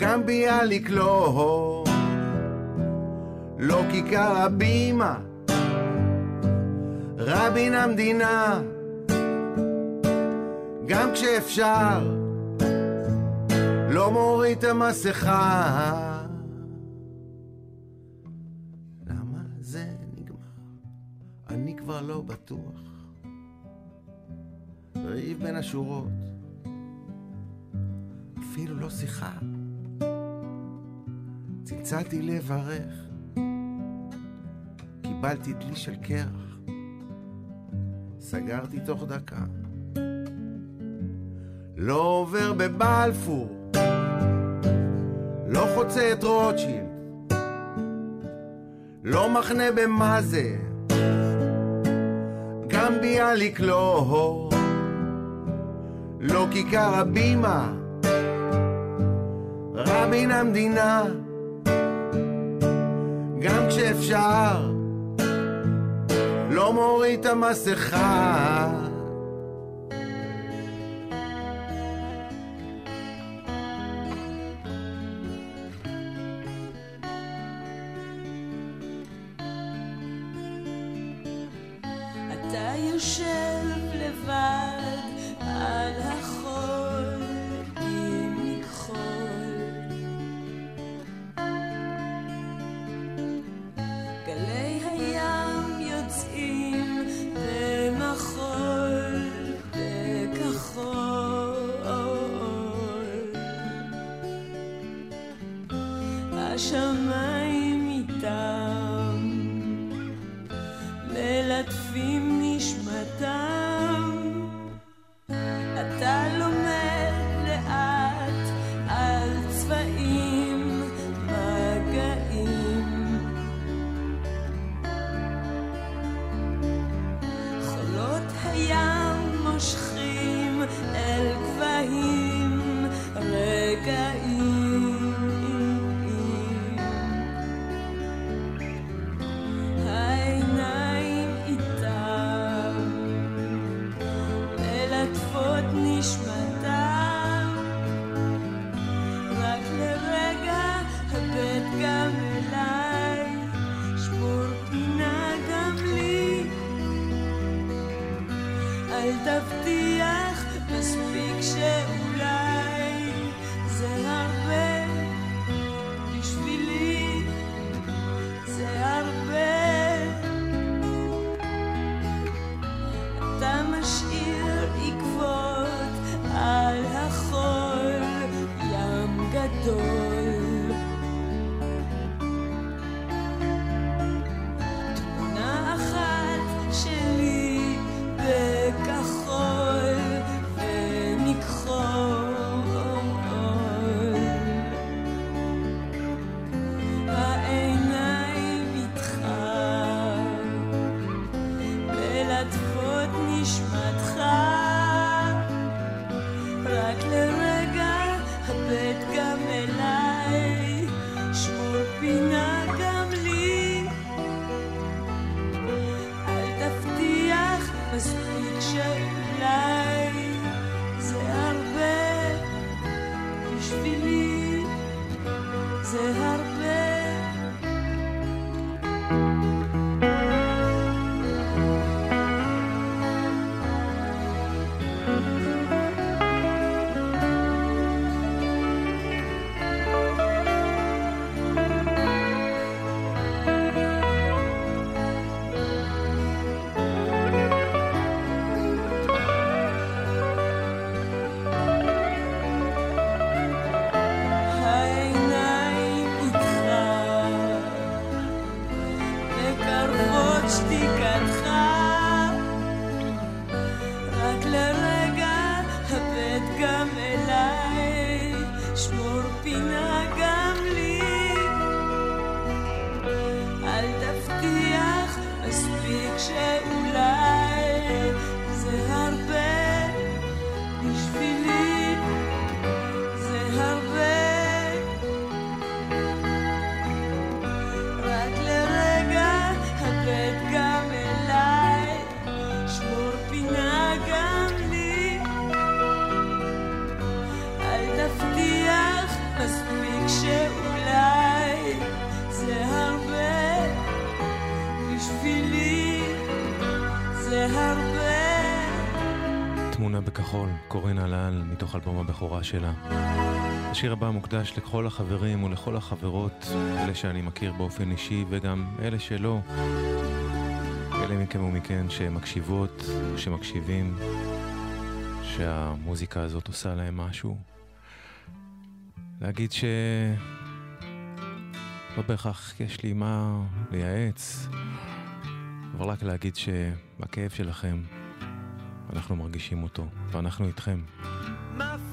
גם ביאליק לא, לא כיכר הבימה, רבין המדינה, גם כשאפשר, לא מוריד את המסכה. למה זה נגמר? אני כבר לא בטוח. ריב בין השורות, אפילו לא שיחה. צלצלתי לברך, קיבלתי דלי של קרח, סגרתי תוך דקה. לא עובר בבלפור, לא חוצה את רוטשילד, לא מחנה במאזה, גם ביאליק לא, לא כיכר הבימה, רבין המדינה, גם כשאפשר, לא מוריד את המסכה. dejar מתוך אלבום הבכורה שלה. השיר הבא מוקדש לכל החברים ולכל החברות, אלה שאני מכיר באופן אישי וגם אלה שלא. אלה מכם ומכן שמקשיבות, שמקשיבים, שהמוזיקה הזאת עושה להם משהו. להגיד ש... לא בהכרח יש לי מה לייעץ, אבל רק להגיד שהכאב שלכם, אנחנו מרגישים אותו, ואנחנו איתכם. my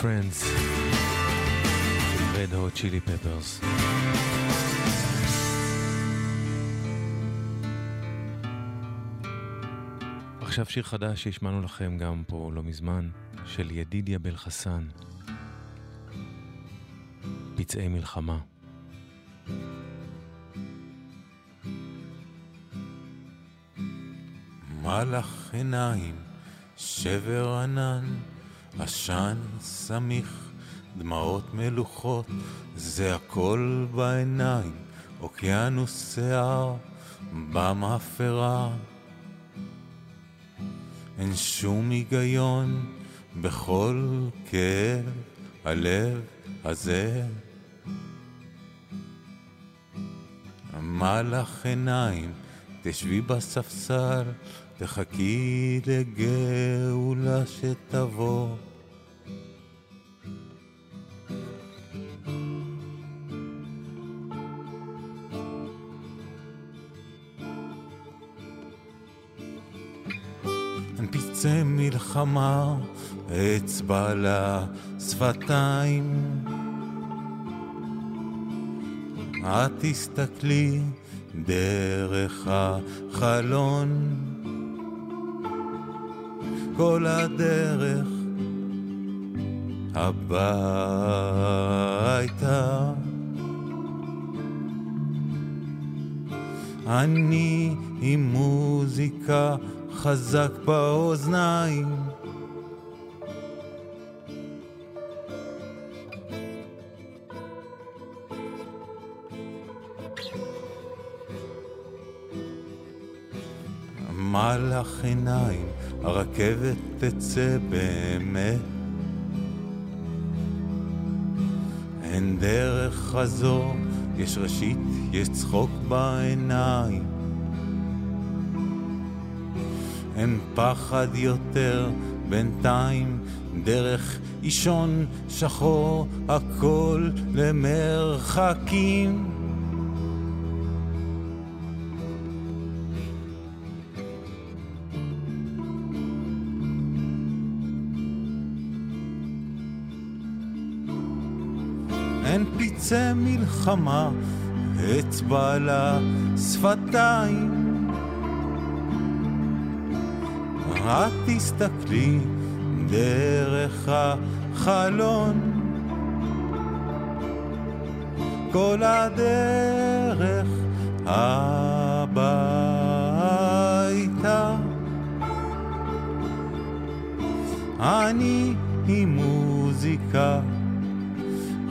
Friends, Red Hot Chili Peppers. עכשיו שיר חדש שהשמענו לכם גם פה לא מזמן, של ידידיה בלחסן. פצעי מלחמה. מלאך עיניים, שבר ענן, עשן סמיך, דמעות מלוכות, זה הכל בעיניים, אוקיינוס שיער, במאפרה. אין שום היגיון בכל כאב הלב הזה. מלאך עיניים, תשבי בספסל, תחכי לגאולה שתבוא. פצעי מלחמה, אצבע לשפתיים. את תסתכלי דרך החלון כל הדרך. הביתה. אני עם מוזיקה חזק באוזניים. מלאך עיניים, הרכבת תצא באמת. אין דרך חזור, יש ראשית, יש צחוק בעיניים. אין פחד יותר, בינתיים דרך אישון שחור, הכל למרחקים. פצעי מלחמה, אצבע לשפתיים. את תסתכלי דרך החלון כל הדרך הביתה. אני עם מוזיקה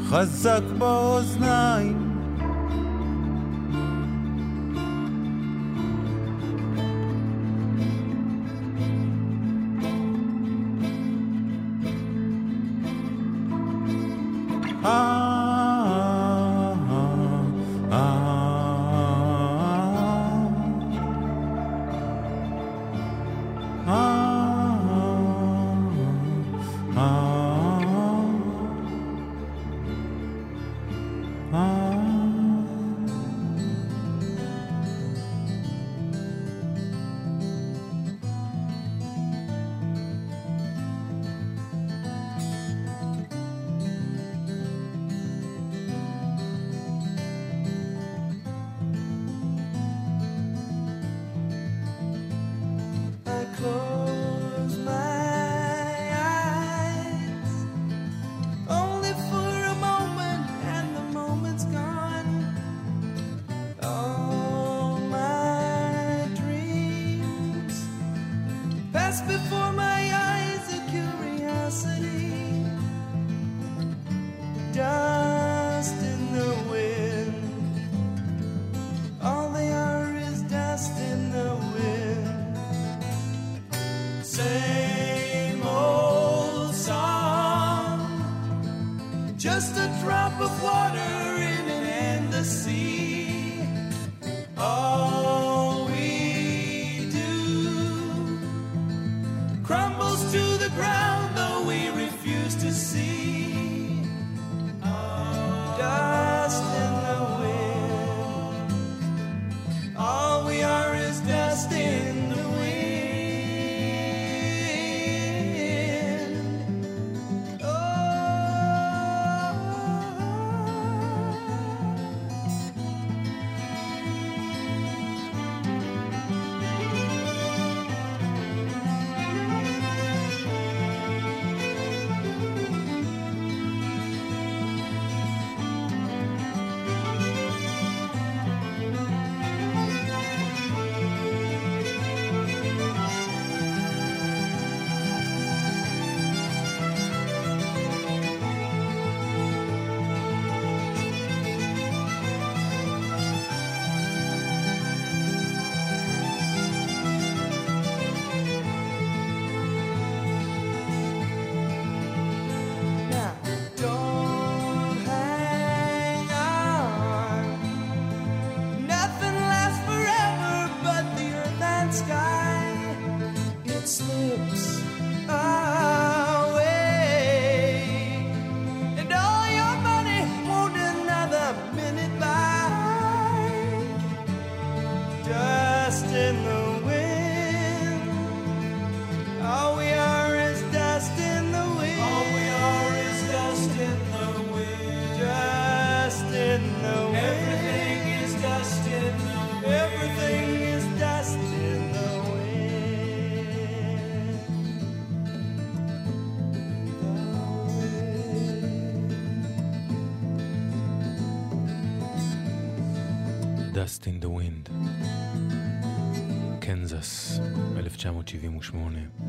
חזק באוזניים Dust in the Wind, קנזס, 1978.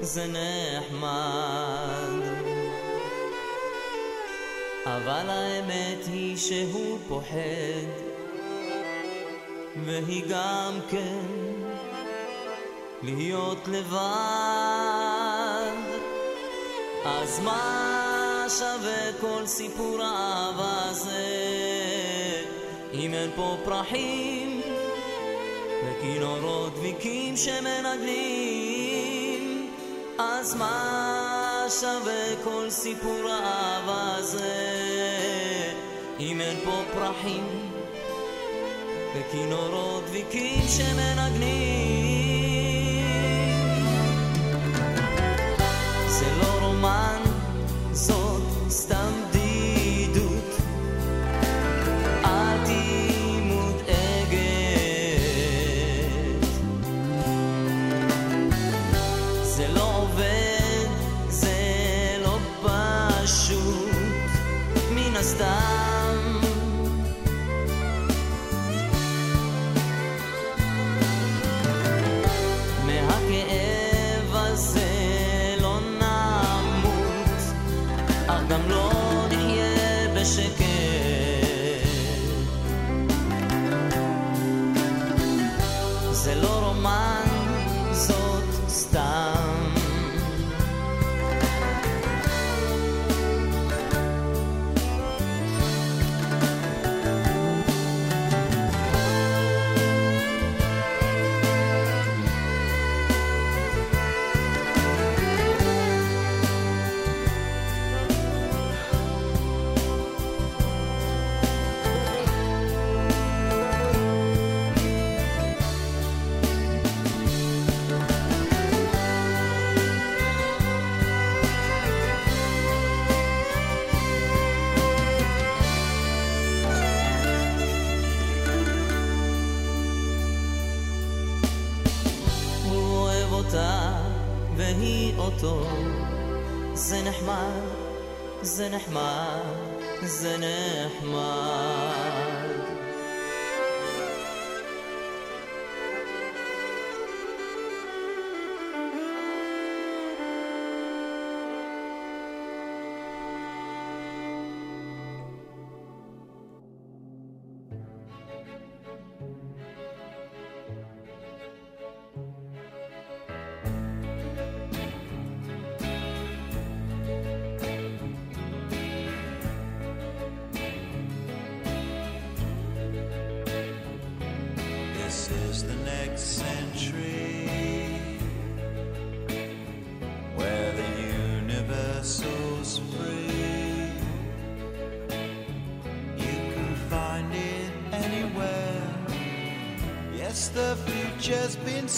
זה נחמד. אבל האמת היא שהוא פוחד, והיא גם כן להיות לבד. אז מה שווה כל סיפור האהבה הזה, אם אין פה פרחים כינורות דביקים שמנגנים אז מה שווה כל סיפור האהבה הזה? אם אין פה פרחים וכינורות דביקים שמנגנים זה לא bằng lối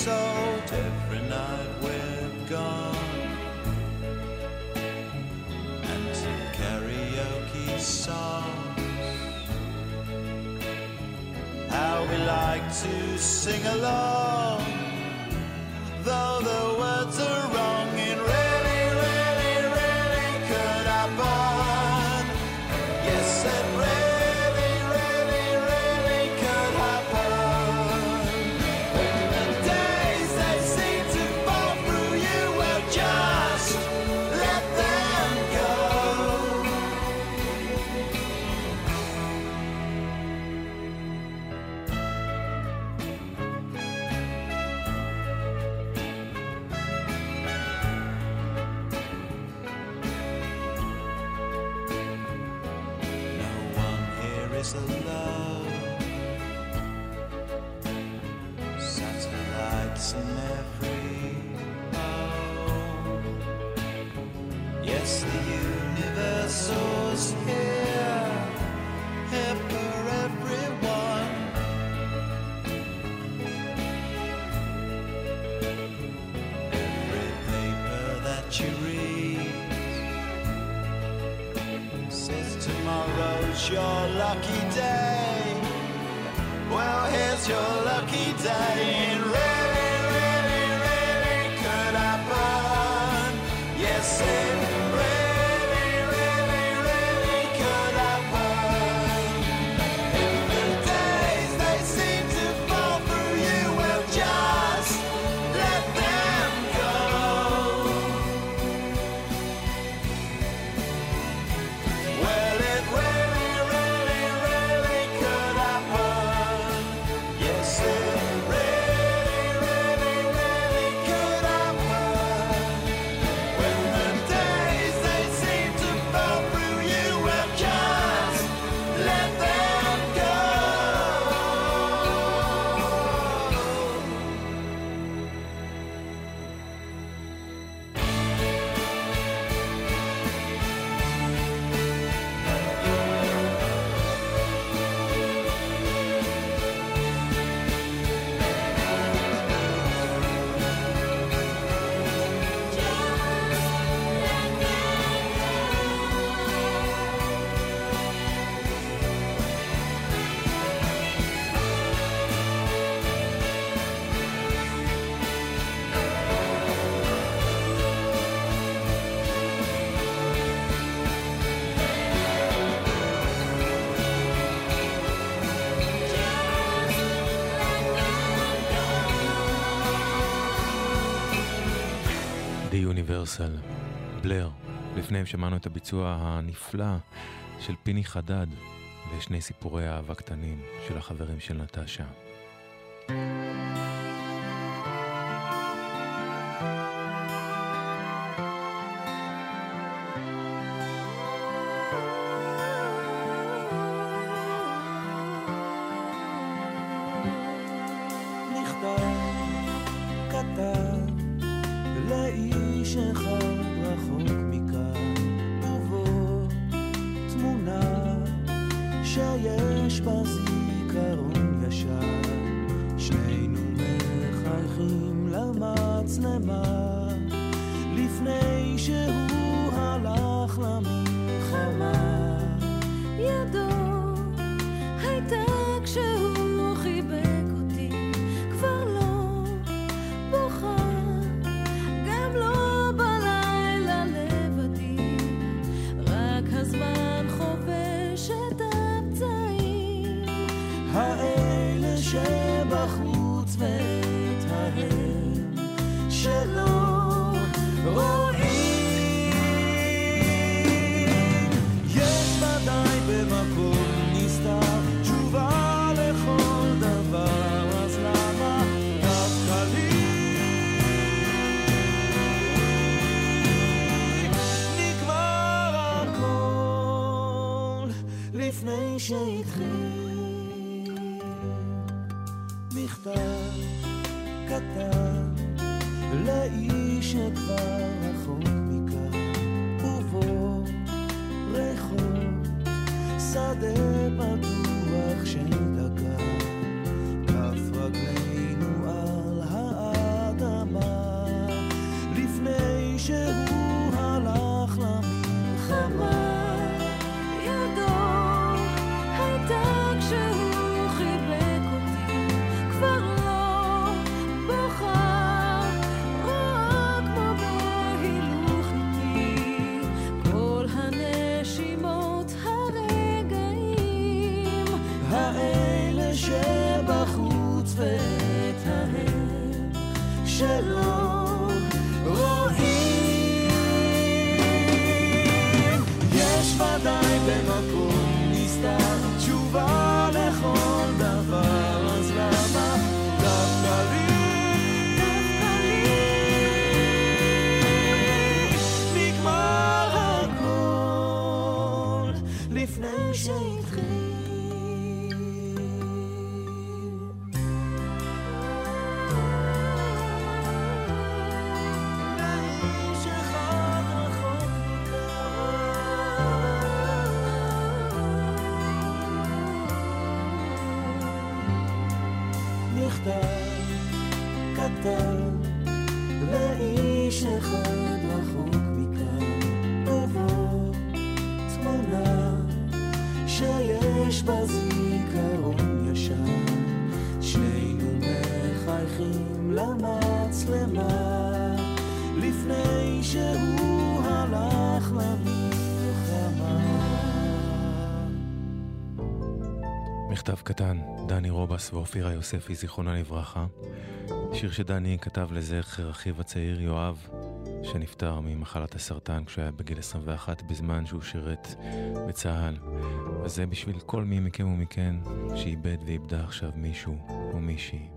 so. יוניברסל, בלר. לפניהם שמענו את הביצוע הנפלא של פיני חדד ושני סיפורי אהבה קטנים של החברים של נטשה. רובס ואופירה יוספי, זיכרונה לברכה. שיר שדני כתב לזכר אחיו הצעיר יואב, שנפטר ממחלת הסרטן כשהוא היה בגיל 21 בזמן שהוא שירת בצה"ל. וזה בשביל כל מי מכם ומכן שאיבד ואיבדה עכשיו מישהו או מישהי.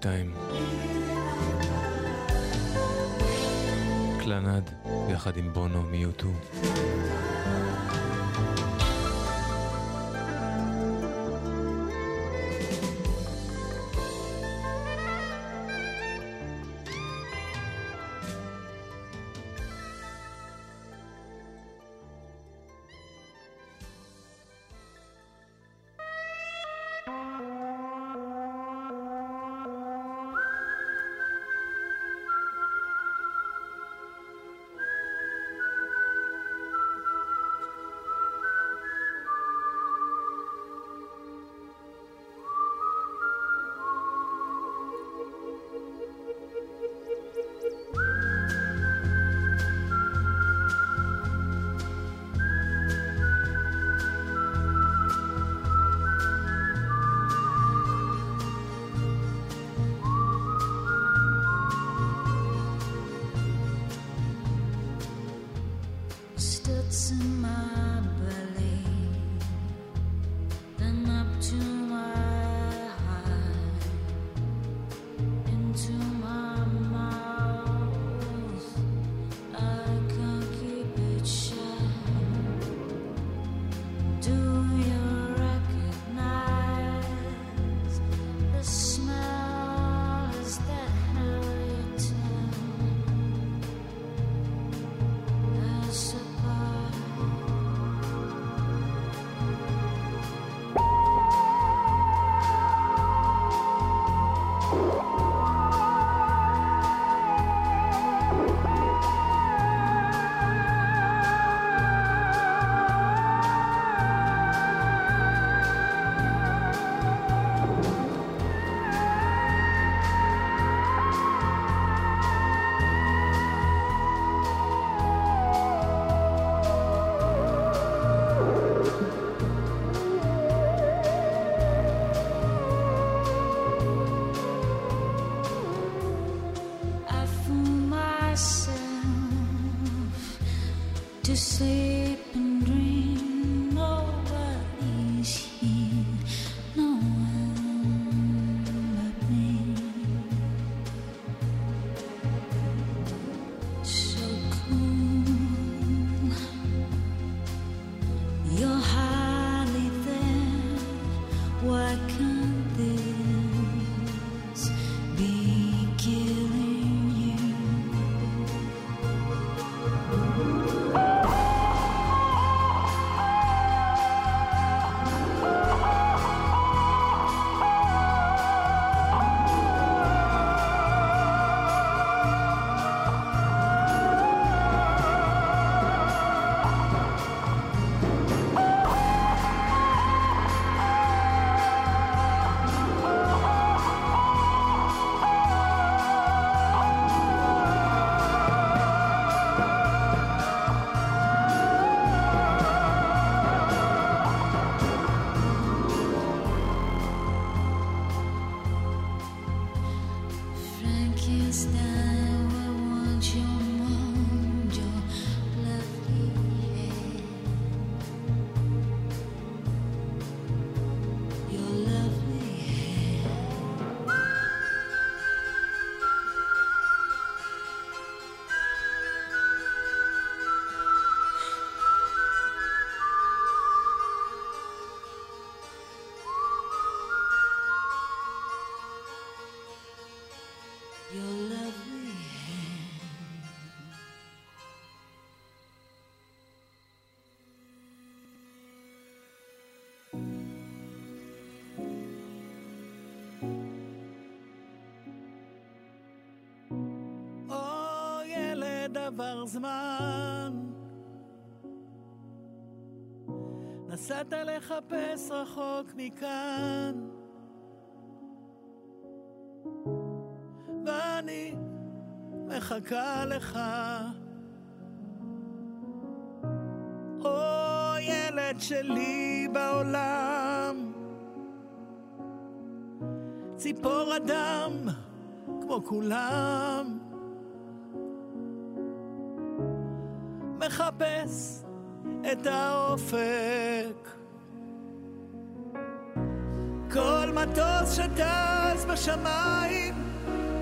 2. קלנד, יחד עם בונו מיוטו. דבר זמן. נסעת לחפש רחוק מכאן. ואני מחכה לך. או ילד שלי בעולם, ציפור אדם כמו כולם. את האופק. כל מטוס שטס בשמיים,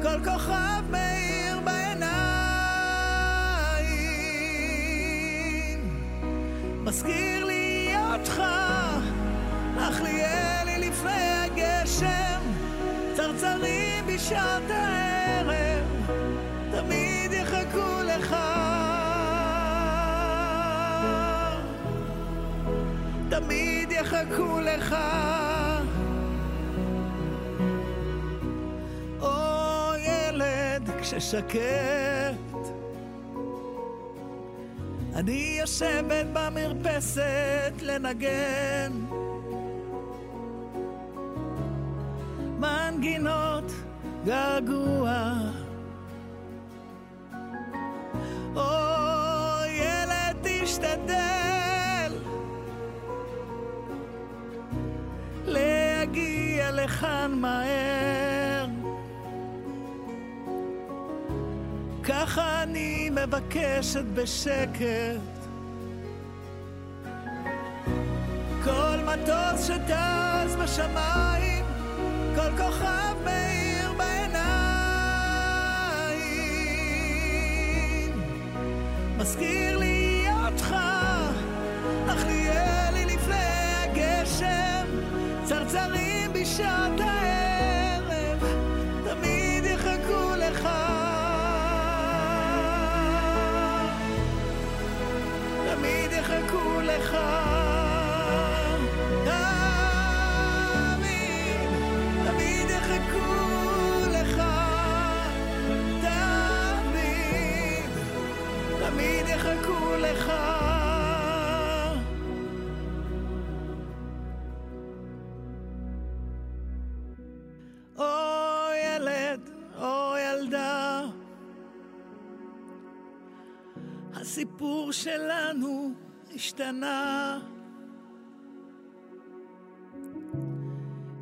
כל כוכב מאיר בעיניים. מזכיר לי אותך, אך לי לפני הגשם, צרצרים בשעת הערב, יחכו לך. או ילד כששקט, אני יושבת במרפסת לנגן מנגינות געגוע. מבקשת בשקט. כל מטוס שטס בשמיים, כל כוכב מאיר בעיניים. מזכיר לי אותך, אך נהיה לי לפני הגשם, צרצרים בשעת שלנו השתנה.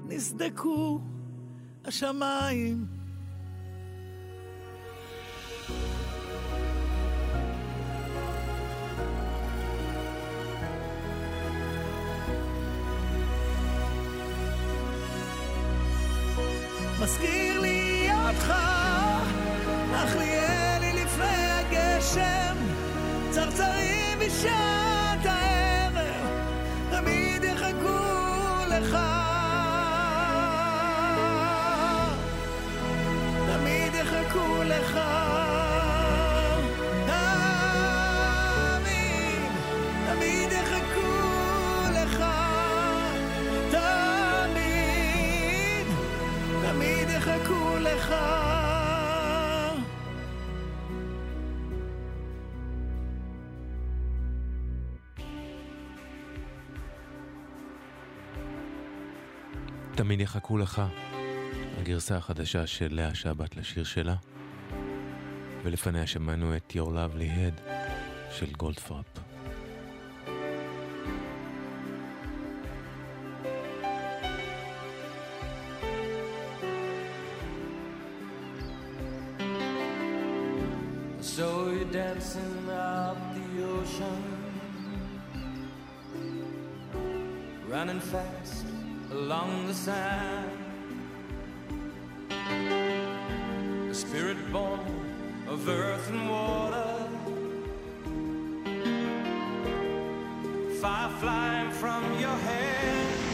נסדקו השמיים. מזכיר צרצרים בשעת תמיד יחכו לך. הגרסה החדשה של לאה שבת לשיר שלה. ולפניה שמענו את Your Lovely Head של ocean, running fast along the sand. A spirit born of earth and water, fire flying from your head.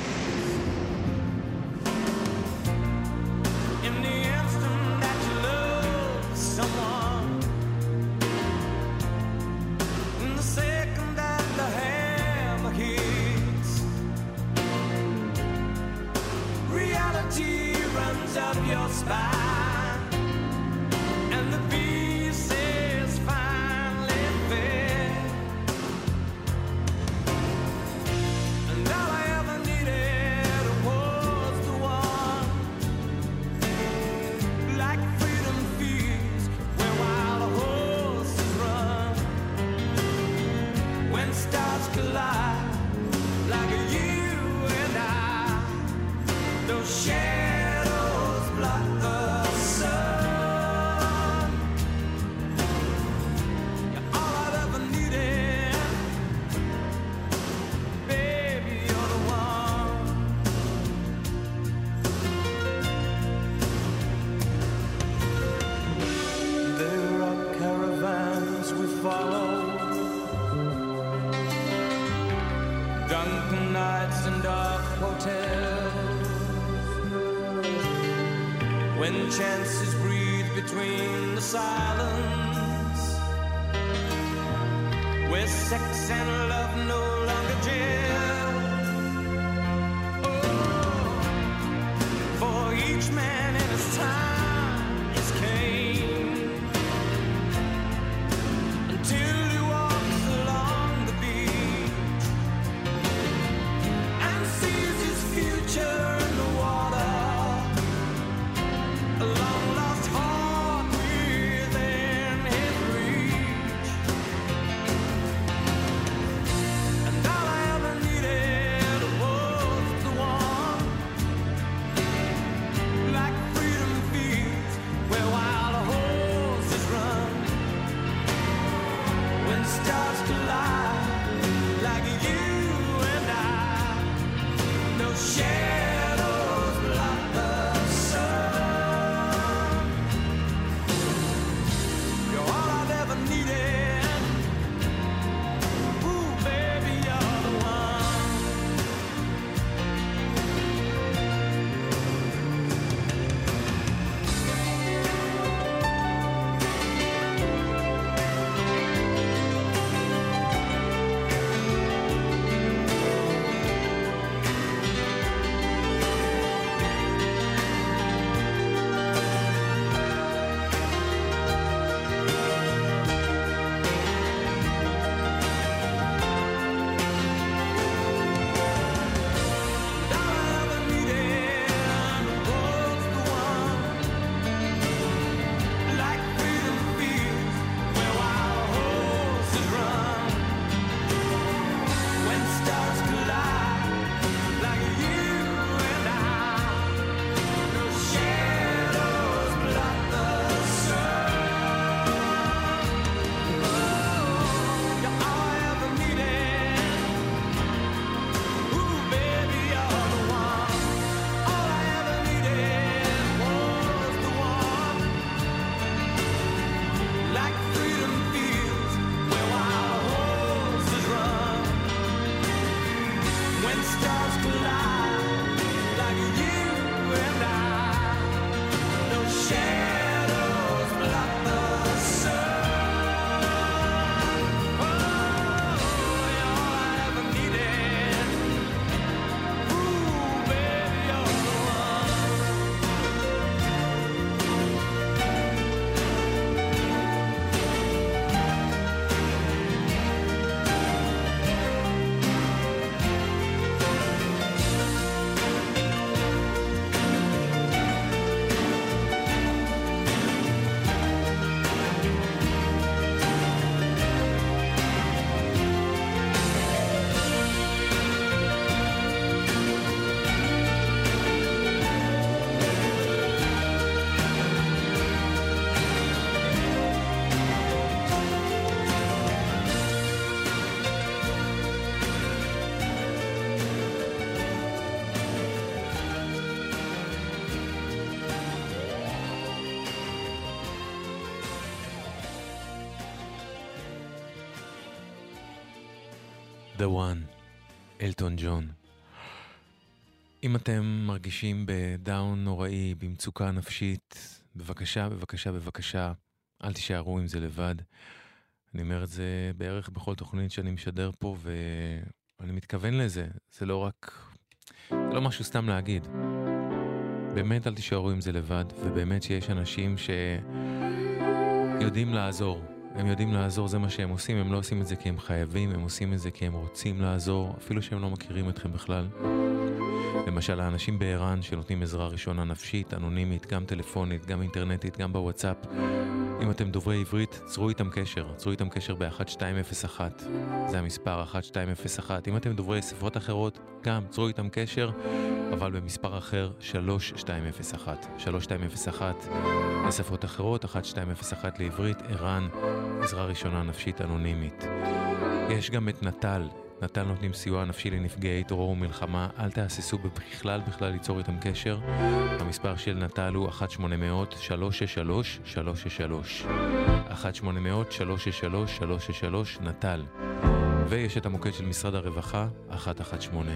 Sex and The One, אלטון ג'ון. אם אתם מרגישים בדאון נוראי, במצוקה נפשית, בבקשה, בבקשה, בבקשה, אל תישארו עם זה לבד. אני אומר את זה בערך בכל תוכנית שאני משדר פה, ואני מתכוון לזה. זה לא רק... זה לא משהו סתם להגיד. באמת אל תישארו עם זה לבד, ובאמת שיש אנשים שיודעים לעזור. הם יודעים לעזור, זה מה שהם עושים, הם לא עושים את זה כי הם חייבים, הם עושים את זה כי הם רוצים לעזור, אפילו שהם לא מכירים אתכם בכלל. למשל, האנשים בער"ן שנותנים עזרה ראשונה נפשית, אנונימית, גם טלפונית, גם אינטרנטית, גם בוואטסאפ. אם אתם דוברי עברית, צרו איתם קשר, צרו איתם קשר ב-1201. זה המספר 1201. אם אתם דוברי שפות אחרות, גם צרו איתם קשר, אבל במספר אחר, 3201. 3201 לשפות אחרות, 1201 לעברית, ער"ן, עזרה ראשונה נפשית אנונימית. יש גם את נט"ל, נט"ל נותנים סיוע נפשי לנפגעי טרור ומלחמה, אל תהססו בכלל בכלל ליצור איתם קשר. המספר של נט"ל הוא 1-800-363-363. 1-800-363-363, נט"ל. ויש את המוקד של משרד הרווחה, 118.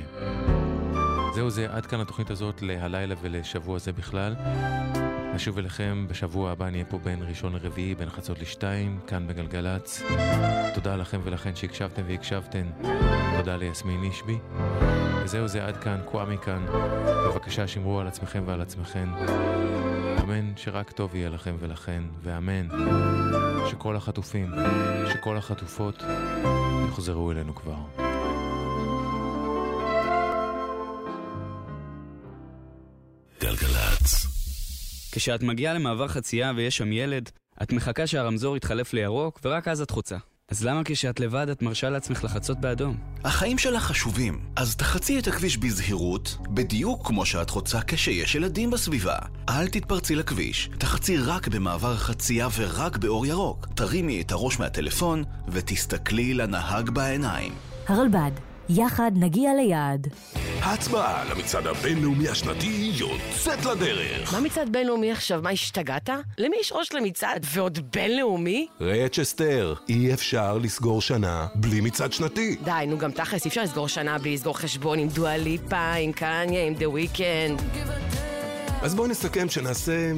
זהו זה, עד כאן התוכנית הזאת להלילה ולשבוע זה בכלל. נשוב אליכם בשבוע הבא, נהיה פה בין ראשון לרביעי, בין חצות לשתיים, כאן בגלגלצ. תודה לכם ולכן שהקשבתם והקשבתן. תודה ליסמין נשבי. וזהו זה, עד כאן, קוואמי כאן. בבקשה שמרו על עצמכם ועל עצמכן. אמן שרק טוב יהיה לכם ולכן, ואמן שכל החטופים, שכל החטופות יחזרו אלינו כבר. גלגלצ. כשאת מגיעה למעבר חצייה ויש שם ילד, את מחכה שהרמזור יתחלף לירוק, ורק אז את חוצה. אז למה כשאת לבד את מרשה לעצמך לחצות באדום? החיים שלך חשובים, אז תחצי את הכביש בזהירות, בדיוק כמו שאת חוצה כשיש ילדים בסביבה. אל תתפרצי לכביש, תחצי רק במעבר חצייה ורק באור ירוק. תרימי את הראש מהטלפון ותסתכלי לנהג בעיניים. הרלב"ד, יחד נגיע ליעד. ההצבעה למצעד הבינלאומי השנתי יוצאת לדרך. מה מצעד בינלאומי עכשיו? מה, השתגעת? למי יש ראש למצעד? ועוד בינלאומי? ראה צ'סטר, אי אפשר לסגור שנה בלי מצעד שנתי. די, נו גם תכלס, אי אפשר לסגור שנה בלי לסגור חשבון עם דואליפה, עם קניה, עם דה וויקנד. אז בואי נסכם שנעשה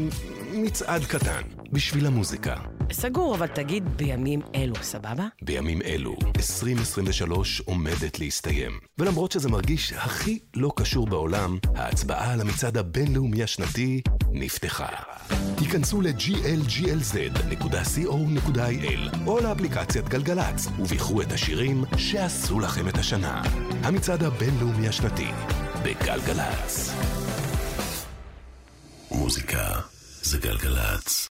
מצעד קטן, בשביל המוזיקה. סגור, אבל תגיד בימים אלו, סבבה? בימים אלו, 2023 עומדת להסתיים. ולמרות שזה מרגיש הכי לא קשור בעולם, ההצבעה על המצעד הבינלאומי השנתי נפתחה. היכנסו ל-glglz.co.il או לאפליקציית גלגלצ ובחרו את השירים שעשו לכם את השנה. המצעד הבינלאומי השנתי, בגלגלצ. מוזיקה זה גלגלצ.